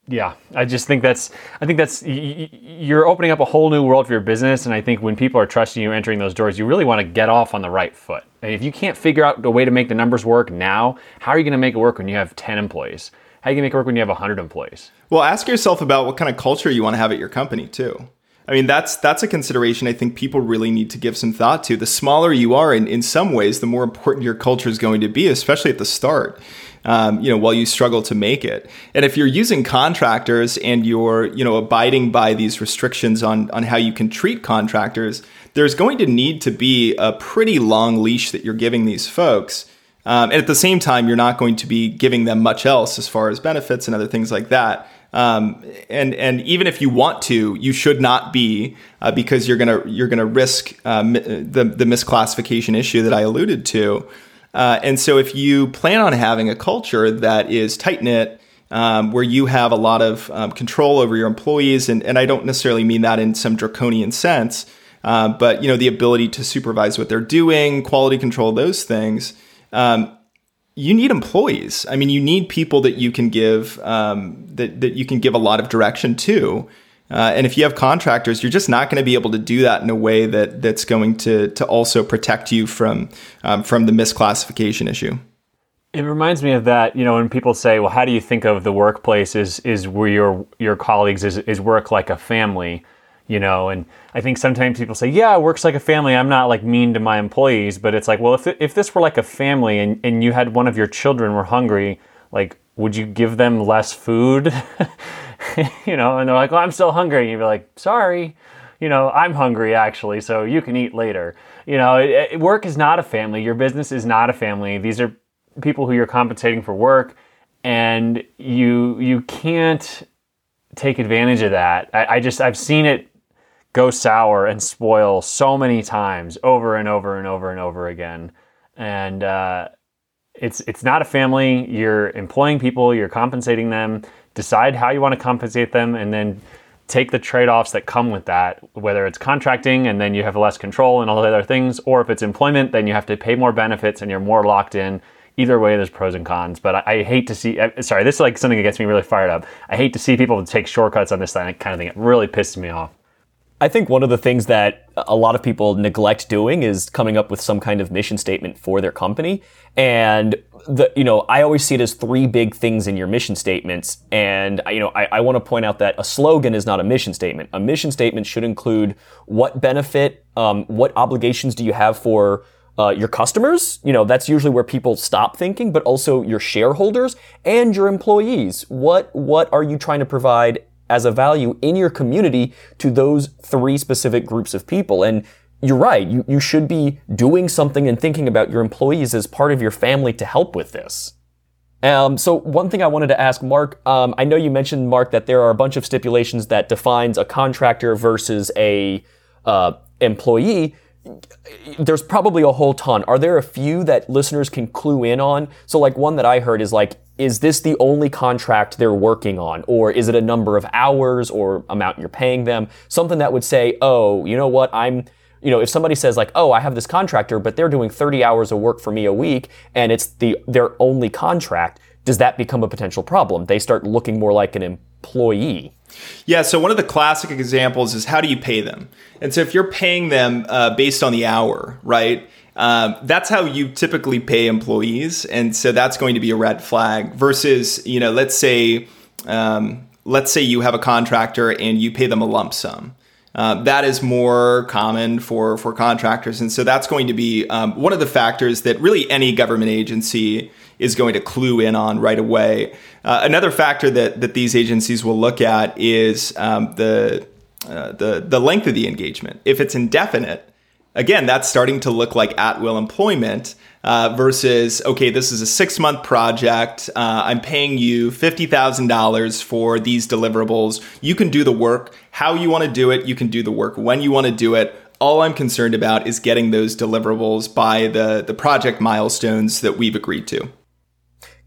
yeah i just think that's i think that's you're opening up a whole new world for your business and i think when people are trusting you entering those doors you really want to get off on the right foot and if you can't figure out a way to make the numbers work now how are you going to make it work when you have 10 employees how are you going to make it work when you have 100 employees Well, ask yourself about what kind of culture you want to have at your company too. I mean, that's that's a consideration I think people really need to give some thought to. The smaller you are, in, in some ways, the more important your culture is going to be, especially at the start. Um, you know, while you struggle to make it, and if you're using contractors and you're you know abiding by these restrictions on on how you can treat contractors, there's going to need to be a pretty long leash that you're giving these folks. Um, and at the same time, you're not going to be giving them much else as far as benefits and other things like that. Um, and and even if you want to, you should not be uh, because you're gonna you're gonna risk um, the the misclassification issue that I alluded to. Uh, and so if you plan on having a culture that is tight knit, um, where you have a lot of um, control over your employees, and, and I don't necessarily mean that in some draconian sense, uh, but you know the ability to supervise what they're doing, quality control, those things. Um, you need employees. I mean, you need people that you can give um, that that you can give a lot of direction to. Uh, and if you have contractors, you're just not going to be able to do that in a way that that's going to to also protect you from um, from the misclassification issue. It reminds me of that, you know, when people say, "Well, how do you think of the workplace? Is is where your your colleagues is is work like a family?" You know, and I think sometimes people say, "Yeah, it works like a family. I'm not like mean to my employees," but it's like, well, if if this were like a family and and you had one of your children were hungry, like, would you give them less food? you know, and they're like, "Well, I'm still hungry," and you'd be like, "Sorry." you know, I'm hungry actually, so you can eat later. You know, it, it, work is not a family. Your business is not a family. These are people who you're compensating for work, and you you can't take advantage of that. I, I just I've seen it go sour and spoil so many times over and over and over and over again, and uh, it's it's not a family. You're employing people. You're compensating them. Decide how you want to compensate them, and then take the trade-offs that come with that whether it's contracting and then you have less control and all the other things or if it's employment then you have to pay more benefits and you're more locked in either way, there's pros and cons. But I, I, hate to see. Uh, sorry, this is like something that gets me really fired up. I hate to see people take shortcuts on this kind of thing. It really pisses me off. I think one of the things that a lot of people neglect doing is coming up with some kind of mission statement for their company. And the, you know, I always see it as three big things in your mission statements. And, you know, I, I want to point out that a slogan is not a mission statement. A mission statement should include what benefit, um, what obligations do you have for uh, your customers, you know, that's usually where people stop thinking, but also your shareholders and your employees. What, what are you trying to provide as a value in your community to those three specific groups of people? And you're right. You, you should be doing something and thinking about your employees as part of your family to help with this. Um, so one thing I wanted to ask Mark, um, I know you mentioned Mark that there are a bunch of stipulations that defines a contractor versus a uh, employee there's probably a whole ton. Are there a few that listeners can clue in on? So, like, one that I heard is like, is this the only contract they're working on? Or is it a number of hours or amount you're paying them? Something that would say, oh, you know what, I'm, you know, if somebody says like, oh, I have this contractor, but they're doing 30 hours of work for me a week and it's the their only contract, does that become a potential problem? They start looking more like an employee. Yeah, so one of the classic examples is how do you pay them? And so if you're paying them uh, based on the hour, right? Um, that's how you typically pay employees, and so that's going to be a red flag. Versus, you know, let's say, um, let's say you have a contractor and you pay them a lump sum. Uh, that is more common for for contractors, and so that's going to be um, one of the factors that really any government agency is going to clue in on right away. Uh, another factor that that these agencies will look at is um, the uh, the the length of the engagement. If it's indefinite, again, that's starting to look like at will employment. Uh, versus, okay, this is a six month project. Uh, I'm paying you $50,000 for these deliverables. You can do the work how you want to do it. You can do the work when you want to do it. All I'm concerned about is getting those deliverables by the, the project milestones that we've agreed to.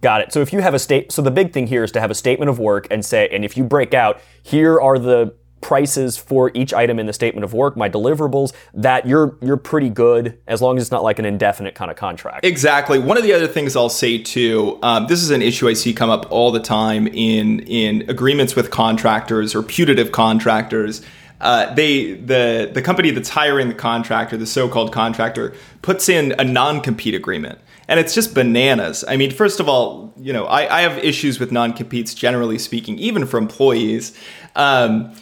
Got it. So if you have a state, so the big thing here is to have a statement of work and say, and if you break out, here are the prices for each item in the statement of work, my deliverables, that you're you're pretty good as long as it's not like an indefinite kind of contract. Exactly. One of the other things I'll say too, um, this is an issue I see come up all the time in in agreements with contractors or putative contractors. Uh, they the the company that's hiring the contractor, the so-called contractor, puts in a non-compete agreement and it's just bananas. I mean, first of all, you know, I, I have issues with non competes generally speaking, even for employees. Um,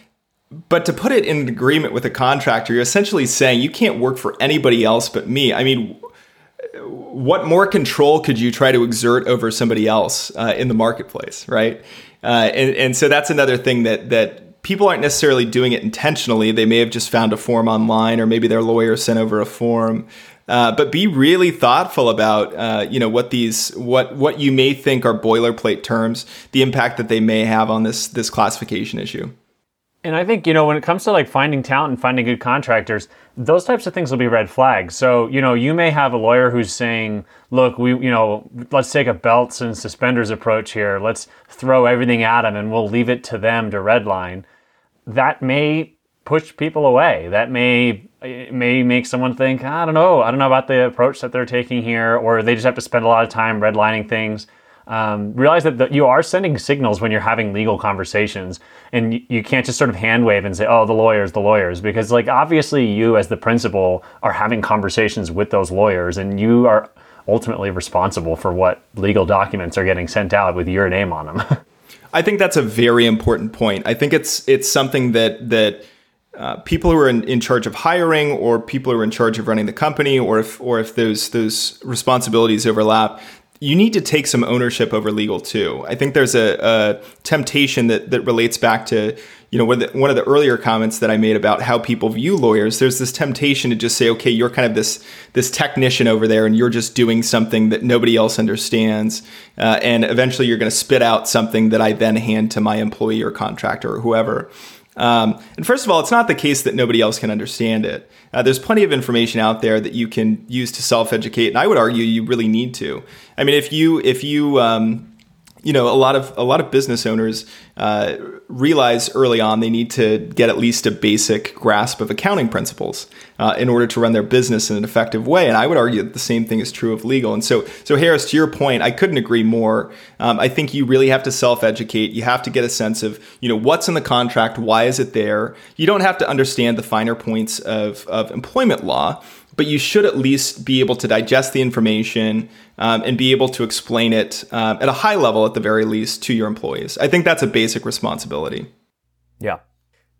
but to put it in agreement with a contractor, you're essentially saying you can't work for anybody else but me. I mean, what more control could you try to exert over somebody else uh, in the marketplace, right? Uh, and, and so that's another thing that that people aren't necessarily doing it intentionally. They may have just found a form online, or maybe their lawyer sent over a form. Uh, but be really thoughtful about uh, you know what these what what you may think are boilerplate terms, the impact that they may have on this this classification issue. And I think you know when it comes to like finding talent and finding good contractors, those types of things will be red flags. So you know you may have a lawyer who's saying, "Look, we you know let's take a belts and suspenders approach here. Let's throw everything at them and we'll leave it to them to redline." That may push people away. That may may make someone think, I don't know, I don't know about the approach that they're taking here, or they just have to spend a lot of time redlining things. Um, realize that the, you are sending signals when you're having legal conversations, and you, you can't just sort of hand wave and say, "Oh, the lawyers, the lawyers," because like obviously you as the principal are having conversations with those lawyers, and you are ultimately responsible for what legal documents are getting sent out with your name on them. I think that's a very important point. I think it's it's something that that uh, people who are in, in charge of hiring or people who are in charge of running the company or if or if those those responsibilities overlap you need to take some ownership over legal too. I think there's a, a temptation that, that relates back to you know one of, the, one of the earlier comments that I made about how people view lawyers. There's this temptation to just say, okay, you're kind of this this technician over there, and you're just doing something that nobody else understands, uh, and eventually you're going to spit out something that I then hand to my employee or contractor or whoever. Um, and first of all, it's not the case that nobody else can understand it. Uh, there's plenty of information out there that you can use to self-educate, and I would argue you really need to. I mean, if you if you um, you know a lot of a lot of business owners uh, realize early on they need to get at least a basic grasp of accounting principles uh, in order to run their business in an effective way. And I would argue that the same thing is true of legal. And so, so Harris, to your point, I couldn't agree more. Um, I think you really have to self-educate. You have to get a sense of you know what's in the contract, why is it there. You don't have to understand the finer points of of employment law but you should at least be able to digest the information um, and be able to explain it um, at a high level, at the very least, to your employees. I think that's a basic responsibility. Yeah.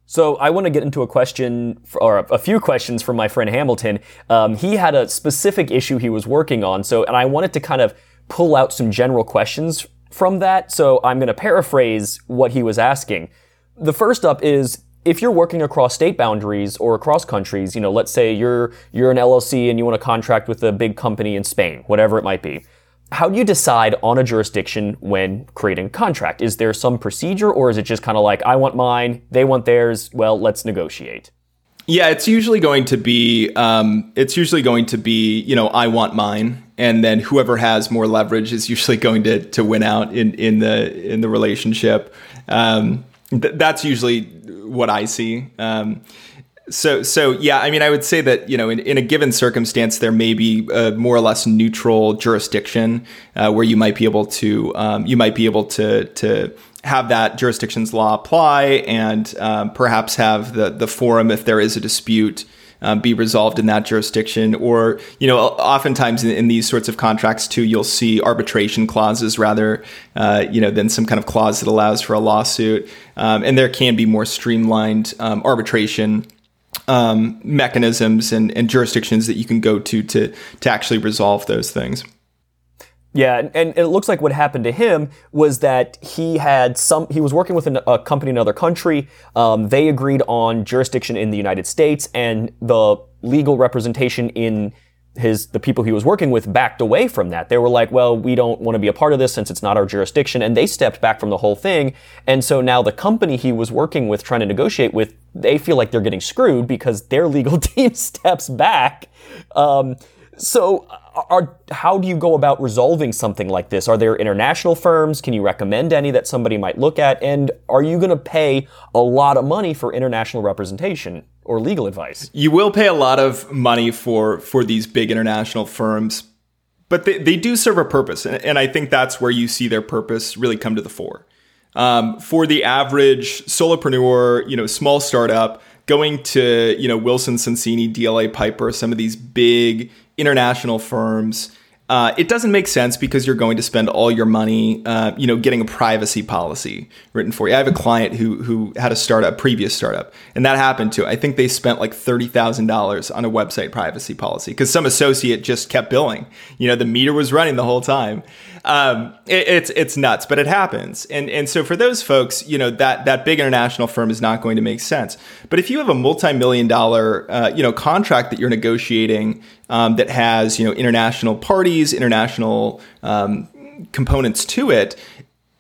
So I want to get into a question, or a few questions from my friend Hamilton. Um, he had a specific issue he was working on, so and I wanted to kind of pull out some general questions from that. So I'm going to paraphrase what he was asking. The first up is if you're working across state boundaries or across countries, you know, let's say you're you're an LLC and you want to contract with a big company in Spain, whatever it might be. How do you decide on a jurisdiction when creating a contract? Is there some procedure or is it just kind of like I want mine, they want theirs, well, let's negotiate? Yeah, it's usually going to be um, it's usually going to be you know I want mine, and then whoever has more leverage is usually going to to win out in in the in the relationship. Um, th- that's usually what I see. Um, so, so yeah, I mean, I would say that you know, in, in a given circumstance, there may be a more or less neutral jurisdiction uh, where you might be able to um, you might be able to to have that jurisdiction's law apply, and um, perhaps have the the forum if there is a dispute um, be resolved in that jurisdiction. Or, you know, oftentimes in, in, these sorts of contracts too, you'll see arbitration clauses rather, uh, you know, than some kind of clause that allows for a lawsuit. Um, and there can be more streamlined um, arbitration. Um, mechanisms and, and jurisdictions that you can go to to to actually resolve those things. Yeah, and, it looks like what happened to him was that he had some. He was working with an, a company in another country. Um, they agreed on jurisdiction in the United States, and the legal representation in his the people he was working with backed away from that. They were like, "Well, we don't want to be a part of this since it's not our jurisdiction," and they stepped back from the whole thing. And so now the company he was working with, trying to negotiate with, they feel like they're getting screwed because their legal team steps back. Um, so, are, how do you go about resolving something like this? Are there international firms? Can you recommend any that somebody might look at? And are you going to pay a lot of money for international representation or legal advice? You will pay a lot of money for for these big international firms, but they, they do serve a purpose, and, and I think that's where you see their purpose really come to the fore. Um, for the average solopreneur, you know, small startup, going to you know Wilson Sonsini, DLA Piper, some of these big international firms. Uh, it doesn't make sense because you're going to spend all your money, uh, you know, getting a privacy policy written for you. I have a client who who had a startup, previous startup, and that happened to. I think they spent like thirty thousand dollars on a website privacy policy because some associate just kept billing. You know, the meter was running the whole time. Um, it, it's it's nuts, but it happens. And and so for those folks, you know, that that big international firm is not going to make sense. But if you have a multi-million dollar, uh, you know, contract that you're negotiating um, that has you know international parties, international um, components to it,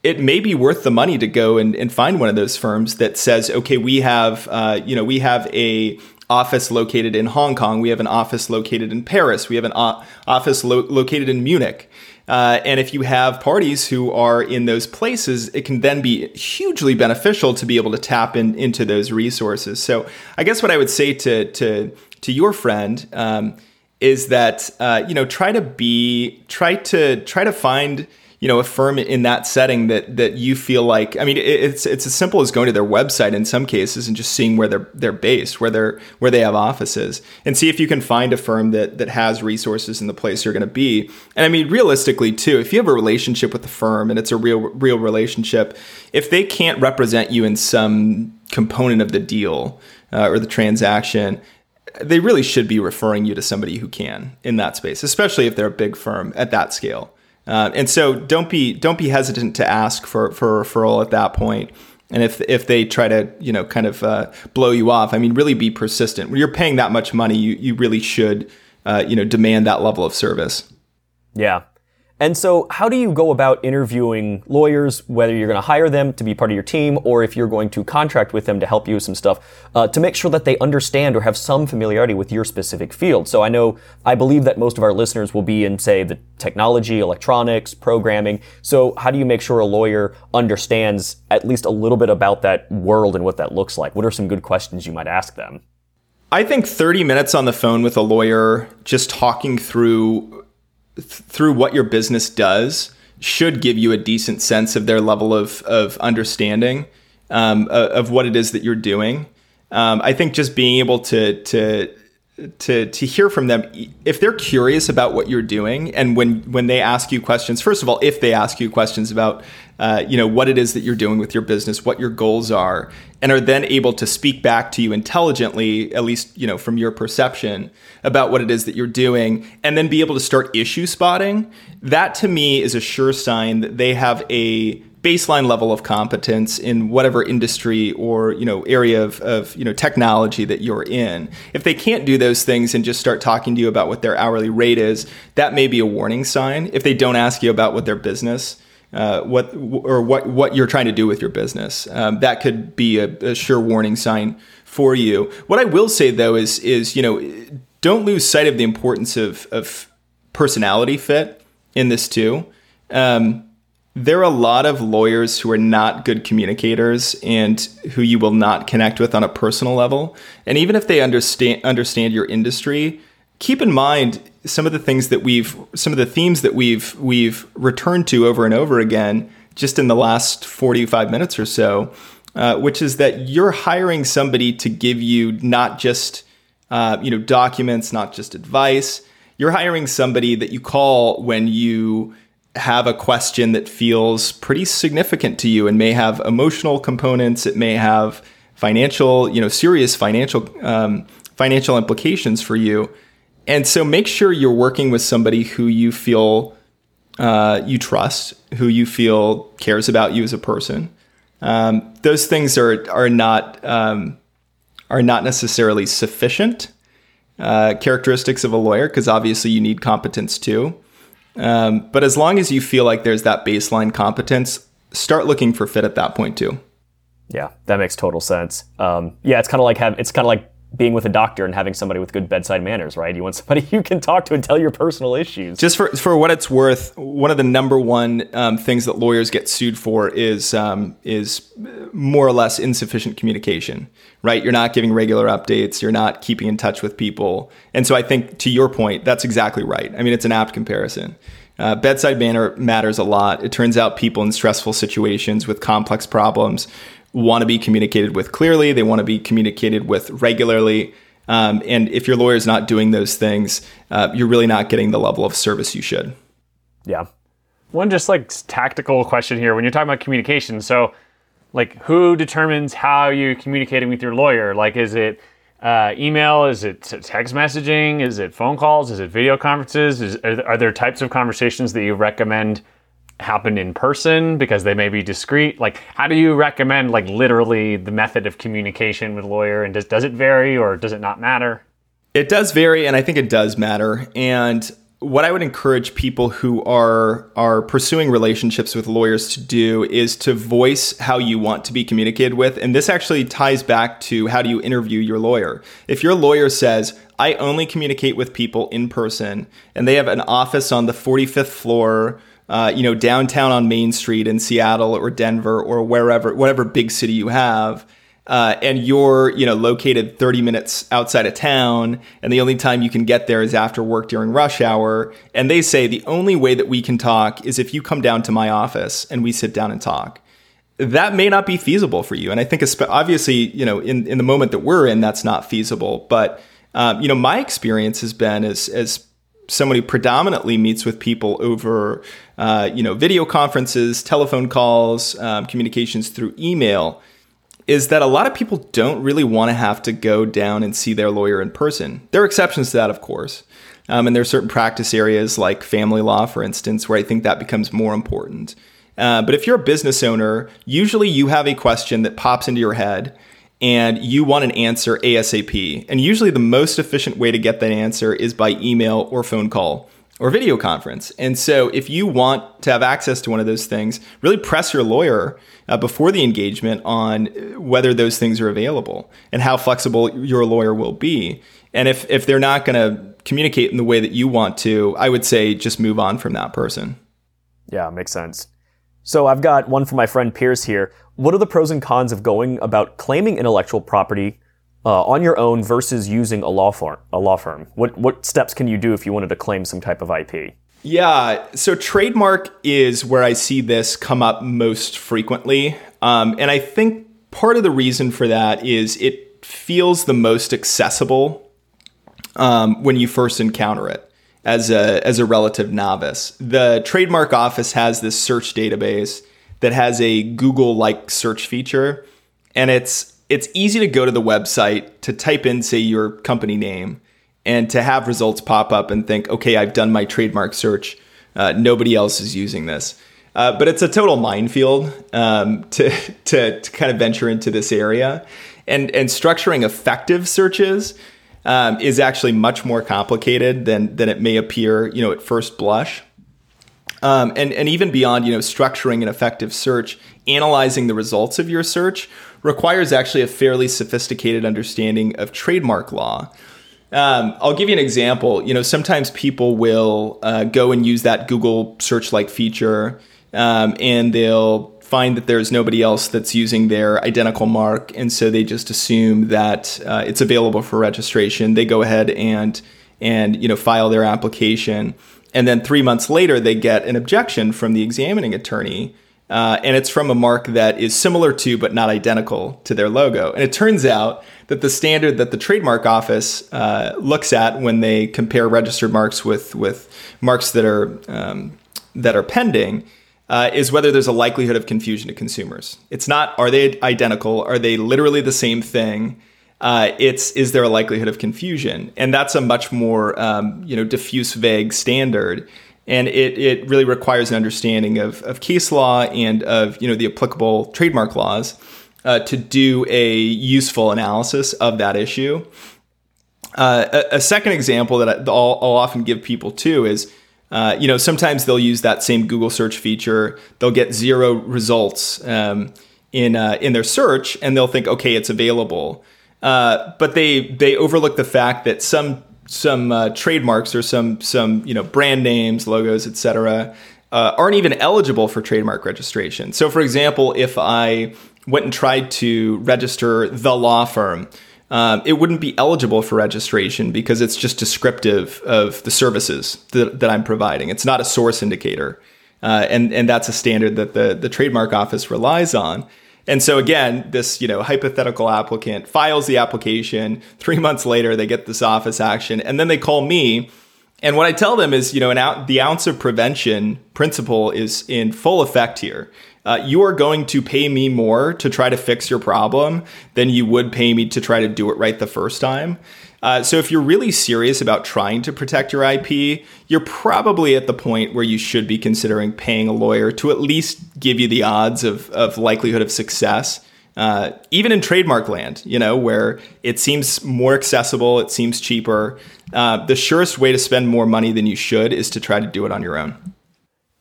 it may be worth the money to go and, and find one of those firms that says, okay, we have uh, you know we have a office located in Hong Kong. We have an office located in Paris. We have an o- office lo- located in Munich. Uh, and if you have parties who are in those places, it can then be hugely beneficial to be able to tap in, into those resources. So I guess what I would say to to to your friend um, is that uh, you know try to be try to try to find you know a firm in that setting that that you feel like I mean it's it's as simple as going to their website in some cases and just seeing where they're they're based where they're where they have offices and see if you can find a firm that that has resources in the place you're going to be. And I mean realistically too if you have a relationship with the firm and it's a real real relationship if they can't represent you in some component of the deal uh, or the transaction they really should be referring you to somebody who can in that space especially if they're a big firm at that scale uh, and so don't be don't be hesitant to ask for for a referral at that point. And if if they try to you know kind of uh, blow you off, I mean, really be persistent. When you're paying that much money, you you really should uh, you know demand that level of service. Yeah, and so, how do you go about interviewing lawyers, whether you're going to hire them to be part of your team or if you're going to contract with them to help you with some stuff, uh, to make sure that they understand or have some familiarity with your specific field? So, I know, I believe that most of our listeners will be in, say, the technology, electronics, programming. So, how do you make sure a lawyer understands at least a little bit about that world and what that looks like? What are some good questions you might ask them? I think 30 minutes on the phone with a lawyer, just talking through through what your business does should give you a decent sense of their level of, of understanding um, of what it is that you're doing. Um, I think just being able to to to to hear from them if they're curious about what you're doing and when when they ask you questions first of all if they ask you questions about uh, you know what it is that you're doing with your business what your goals are and are then able to speak back to you intelligently at least you know from your perception about what it is that you're doing and then be able to start issue spotting that to me is a sure sign that they have a baseline level of competence in whatever industry or you know area of, of you know technology that you're in. If they can't do those things and just start talking to you about what their hourly rate is that may be a warning sign. If they don't ask you about what their business uh, what or what what you're trying to do with your business um, that could be a, a sure warning sign for you. What i will say though is is you know don't lose sight of the importance of of personality fit in this too. Um, there are a lot of lawyers who are not good communicators and who you will not connect with on a personal level. And even if they understand understand your industry, keep in mind some of the things that we've some of the themes that we've we've returned to over and over again just in the last 45 minutes or so, uh, which is that you're hiring somebody to give you not just uh, you know documents, not just advice. You're hiring somebody that you call when you have a question that feels pretty significant to you and may have emotional components. It may have financial, you know, serious financial um, financial implications for you. And so make sure you're working with somebody who you feel uh, you trust, who you feel cares about you as a person. Um, those things are are not um, are not necessarily sufficient uh, characteristics of a lawyer because obviously you need competence too. Um, but as long as you feel like there's that baseline competence, start looking for fit at that point too. Yeah, that makes total sense. Um, yeah, it's kind of like have, it's kind of like being with a doctor and having somebody with good bedside manners, right? You want somebody you can talk to and tell your personal issues. Just for for what it's worth, one of the number one um, things that lawyers get sued for is um, is more or less insufficient communication. Right? You're not giving regular updates. You're not keeping in touch with people. And so I think to your point, that's exactly right. I mean, it's an apt comparison. Uh, bedside manner matters a lot. It turns out people in stressful situations with complex problems want to be communicated with clearly. They want to be communicated with regularly. Um, and if your lawyer is not doing those things, uh, you're really not getting the level of service you should. Yeah. One just like tactical question here when you're talking about communication. So, like, who determines how you're communicating with your lawyer? Like, is it uh, email? Is it text messaging? Is it phone calls? Is it video conferences? Is, are, are there types of conversations that you recommend? Happen in person because they may be discreet like how do you recommend like literally the method of communication with lawyer and does, does it vary or does it not matter it does vary and i think it does matter and what I would encourage people who are are pursuing relationships with lawyers to do is to voice how you want to be communicated with. And this actually ties back to how do you interview your lawyer. If your lawyer says, "I only communicate with people in person," and they have an office on the 45th floor, uh, you know, downtown on Main Street in Seattle or Denver or wherever, whatever big city you have, uh, and you're you know located 30 minutes outside of town and the only time you can get there is after work during rush hour and they say the only way that we can talk is if you come down to my office and we sit down and talk. That may not be feasible for you and i think obviously you know in, in the moment that we're in that's not feasible but um, you know my experience has been as as somebody predominantly meets with people over uh, you know video conferences telephone calls um, communications through email is that a lot of people don't really want to have to go down and see their lawyer in person. There are exceptions to that, of course. Um, and there are certain practice areas like family law, for instance, where I think that becomes more important. Uh, but if you're a business owner, usually you have a question that pops into your head and you want an answer ASAP. And usually the most efficient way to get that answer is by email or phone call or video conference. And so, if you want to have access to one of those things, really press your lawyer uh, before the engagement on whether those things are available and how flexible your lawyer will be. And if, if they're not going to communicate in the way that you want to, I would say just move on from that person. Yeah, makes sense. So I've got one from my friend Pierce here. What are the pros and cons of going about claiming intellectual property uh, on your own versus using a law firm. A law firm. What what steps can you do if you wanted to claim some type of IP? Yeah, so trademark is where I see this come up most frequently, um, and I think part of the reason for that is it feels the most accessible um, when you first encounter it as a as a relative novice. The trademark office has this search database that has a Google like search feature, and it's it's easy to go to the website to type in, say, your company name and to have results pop up and think, okay, I've done my trademark search. Uh, nobody else is using this. Uh, but it's a total minefield um, to, to, to, kind of venture into this area. And, and structuring effective searches um, is actually much more complicated than, than it may appear you know, at first blush. Um, and, and even beyond, you know, structuring an effective search, analyzing the results of your search requires actually a fairly sophisticated understanding of trademark law. Um, I'll give you an example. You know, sometimes people will uh, go and use that Google search-like feature, um, and they'll find that there's nobody else that's using their identical mark, and so they just assume that uh, it's available for registration. They go ahead and and you know file their application, and then three months later they get an objection from the examining attorney uh, and it's from a mark that is similar to but not identical to their logo. And it turns out that the standard that the trademark office uh, looks at when they compare registered marks with with marks that are um, that are pending uh, is whether there's a likelihood of confusion to consumers. It's not are they identical? Are they literally the same thing? Uh, it's is there a likelihood of confusion? And that's a much more um, you know diffuse, vague standard and it, it really requires an understanding of, of case law and of you know the applicable trademark laws uh, to do a useful analysis of that issue. Uh, a, a, second example that I'll, I'll, often give people too is uh, you know sometimes they'll use that same Google search feature, they'll get zero results um, in uh, in their search, and they'll think okay it's available. Uh, but they they overlook the fact that some some uh, trademarks or some some you know brand names, logos, etc. Uh, aren't even eligible for trademark registration. So, for example, if I went and tried to register the law firm, um, it wouldn't be eligible for registration because it's just descriptive of the services that, that I'm providing. It's not a source indicator, uh, and and that's a standard that the the trademark office relies on. And so again, this you know hypothetical applicant files the application. Three months later, they get this office action, and then they call me. And what I tell them is, you know, out, the ounce of prevention principle is in full effect here. Uh, you are going to pay me more to try to fix your problem than you would pay me to try to do it right the first time. Uh, so if you're really serious about trying to protect your IP, you're probably at the point where you should be considering paying a lawyer to at least give you the odds of, of likelihood of success. Uh, even in trademark land, you know, where it seems more accessible, it seems cheaper, uh, the surest way to spend more money than you should is to try to do it on your own.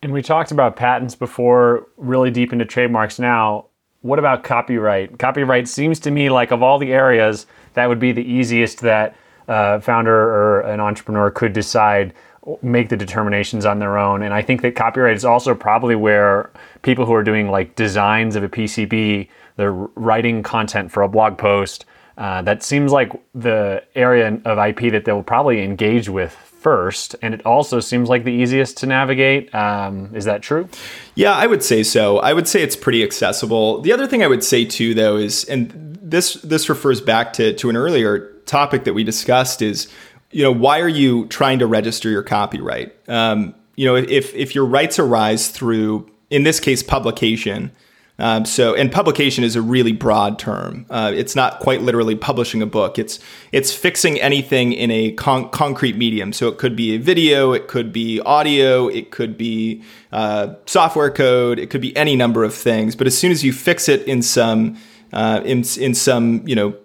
And we talked about patents before, really deep into trademarks now. What about copyright? Copyright seems to me like of all the areas, that would be the easiest that a founder or an entrepreneur could decide make the determinations on their own. And I think that copyright is also probably where people who are doing like designs of a PCB, they're writing content for a blog post. Uh, that seems like the area of IP that they'll probably engage with first, and it also seems like the easiest to navigate. Um, is that true? Yeah, I would say so. I would say it's pretty accessible. The other thing I would say too, though, is and this this refers back to to an earlier topic that we discussed is you know, why are you trying to register your copyright? Um, you know, if if your rights arise through, in this case, publication. Um, so, and publication is a really broad term. Uh, it's not quite literally publishing a book. It's it's fixing anything in a con- concrete medium. So it could be a video, it could be audio, it could be uh, software code, it could be any number of things. But as soon as you fix it in some uh, in in some you know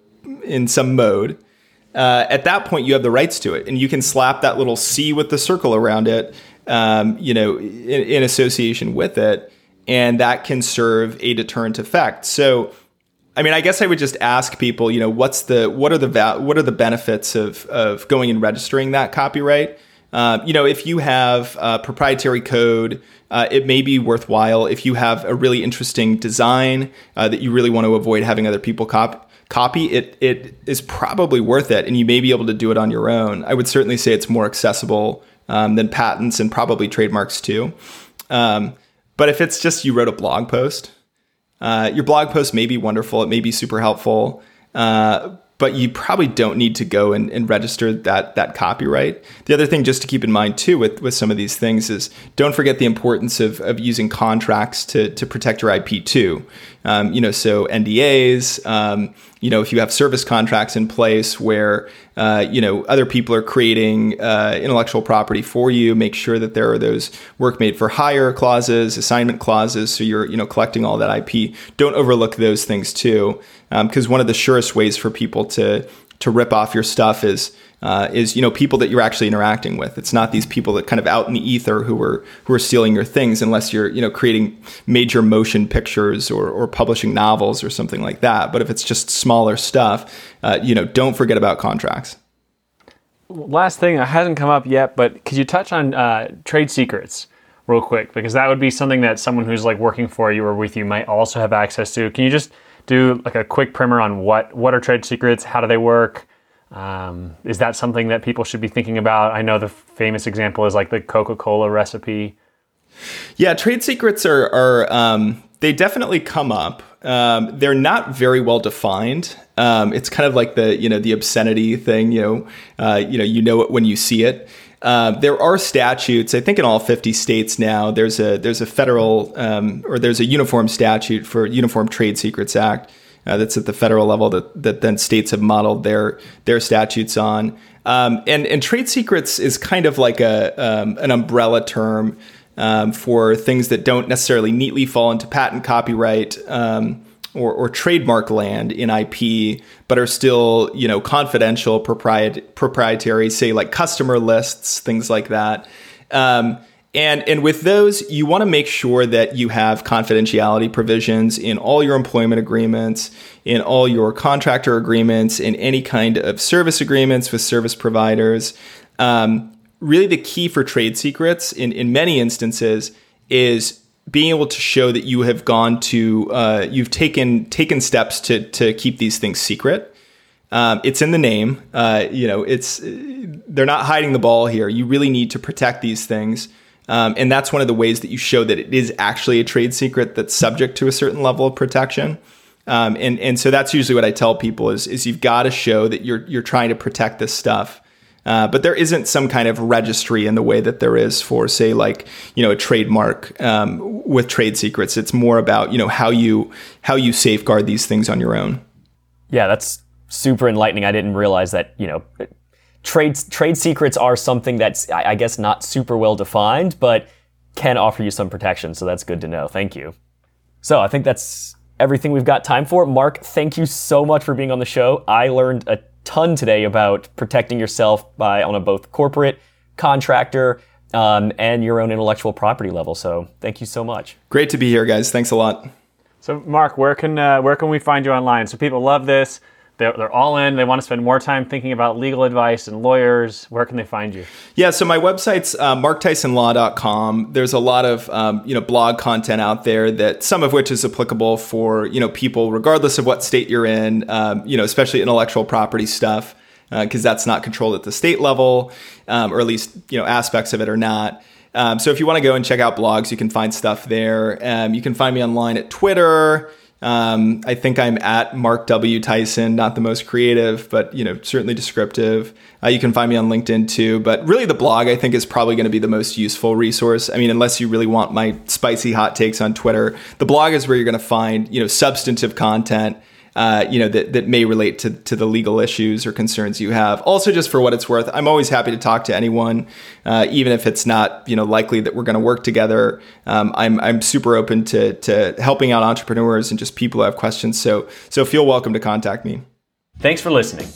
in some mode, uh, at that point you have the rights to it, and you can slap that little C with the circle around it, um, you know, in, in, association with it, and that can serve a deterrent effect. So, I mean, I guess I would just ask people, you know, what's the what are the va- what are the benefits of of going and registering that copyright? Uh, you know, if you have uh, proprietary code, uh, it may be worthwhile. If you have a really interesting design uh, that you really want to avoid having other people copy copy, it it is probably worth it, and you may be able to do it on your own. I would certainly say it's more accessible um, than patents and probably trademarks too. Um, but if it's just you wrote a blog post, uh, your blog post may be wonderful, it may be super helpful, uh, but you probably don't need to go and, and, register that that copyright. The other thing just to keep in mind too with, with some of these things is don't forget the importance of, of using contracts to, to protect your IP too. Um, you know, so NDAs, um, you know, if you have service contracts in place where, uh, you know, other people are creating uh, intellectual property for you, make sure that there are those work made for hire clauses, assignment clauses. So you're, you know, collecting all that IP. Don't overlook those things too because um, one of the surest ways for people to to rip off your stuff is uh, is you know people that you're actually interacting with. It's not these people that kind of out in the ether who are who are stealing your things, unless you're you know creating major motion pictures or, or publishing novels or something like that. But if it's just smaller stuff, uh, you know, don't forget about contracts. Last thing that hasn't come up yet, but could you touch on uh, trade secrets? real quick because that would be something that someone who's like working for you or with you might also have access to. Can you just do like a quick primer on what what are trade secrets? How do they work? Um, is that something that people should be thinking about? I know the famous example is like the Coca Cola recipe. Yeah, trade secrets are are um, they definitely come up. Um, they're not very well defined. Um, it's kind of like the you know the obscenity thing. You know, uh, you know you know it when you see it. Uh, there are statutes. I think in all 50 states now, there's a there's a federal um, or there's a uniform statute for Uniform Trade Secrets Act uh, that's at the federal level that that then states have modeled their their statutes on. Um, and and trade secrets is kind of like a um, an umbrella term um, for things that don't necessarily neatly fall into patent copyright. Um, or, or trademark land in IP, but are still you know confidential, propriet- proprietary, say like customer lists, things like that. Um, and and with those, you want to make sure that you have confidentiality provisions in all your employment agreements, in all your contractor agreements, in any kind of service agreements with service providers. Um, really, the key for trade secrets in in many instances is being able to show that you have gone to uh, you've taken taken steps to to keep these things secret. Um, it's in the name. Uh, you know, it's they're not hiding the ball here. You really need to protect these things, um, and that's one of the ways that you show that it is actually a trade secret that's subject to a certain level of protection. Um, and and so that's usually what I tell people is is you've got to show that you're you're trying to protect this stuff. Uh, but there isn't some kind of registry in the way that there is for, say, like you know, a trademark um, with trade secrets. It's more about you know how you how you safeguard these things on your own. Yeah, that's super enlightening. I didn't realize that you know trade trade secrets are something that's I guess not super well defined, but can offer you some protection. So that's good to know. Thank you. So I think that's everything we've got time for. Mark, thank you so much for being on the show. I learned a ton today about protecting yourself by on a both corporate, contractor, um, and your own intellectual property level. So thank you so much. Great to be here, guys. Thanks a lot. So, Mark, where can uh, where can we find you online? So people love this. They're, they're all in. They want to spend more time thinking about legal advice and lawyers. Where can they find you? Yeah, so my website's uh, marktysonlaw.com. There's a lot of um, you know blog content out there that some of which is applicable for you know people regardless of what state you're in. Um, you know, especially intellectual property stuff because uh, that's not controlled at the state level, um, or at least you know aspects of it are not. Um, so if you want to go and check out blogs, you can find stuff there. Um, you can find me online at Twitter. Um, I think I'm at Mark W. Tyson, not the most creative, but you know certainly descriptive. Uh, you can find me on LinkedIn too, but really the blog I think is probably going to be the most useful resource. I mean, unless you really want my spicy hot takes on Twitter, the blog is where you're going to find you know substantive content uh, you know, that, that may relate to, to the legal issues or concerns you have. Also, just for what it's worth, I'm always happy to talk to anyone, uh, even if it's not, you know, likely that we're going to work together. Um, I'm, I'm super open to, to helping out entrepreneurs and just people who have questions. So, so feel welcome to contact me. Thanks for listening.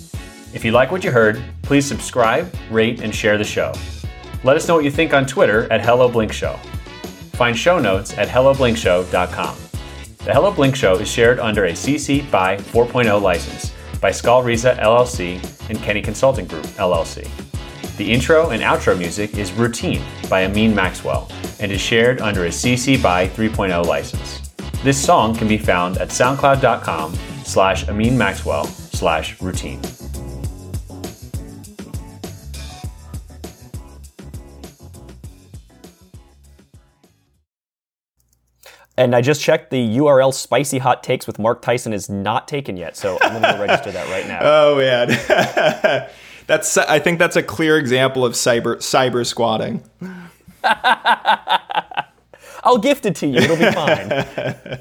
If you like what you heard, please subscribe, rate, and share the show. Let us know what you think on Twitter at Hello Blink Show. Find show notes at helloblinkshow.com. The Hello Blink Show is shared under a CC BY 4.0 license by Skullreza LLC and Kenny Consulting Group LLC. The intro and outro music is Routine by Amin Maxwell and is shared under a CC BY 3.0 license. This song can be found at soundcloud.com slash Amin Maxwell slash routine. And I just checked the URL spicy hot takes with Mark Tyson is not taken yet, so I'm going to register that right now. Oh man, that's I think that's a clear example of cyber cyber squatting. I'll gift it to you. It'll be fine.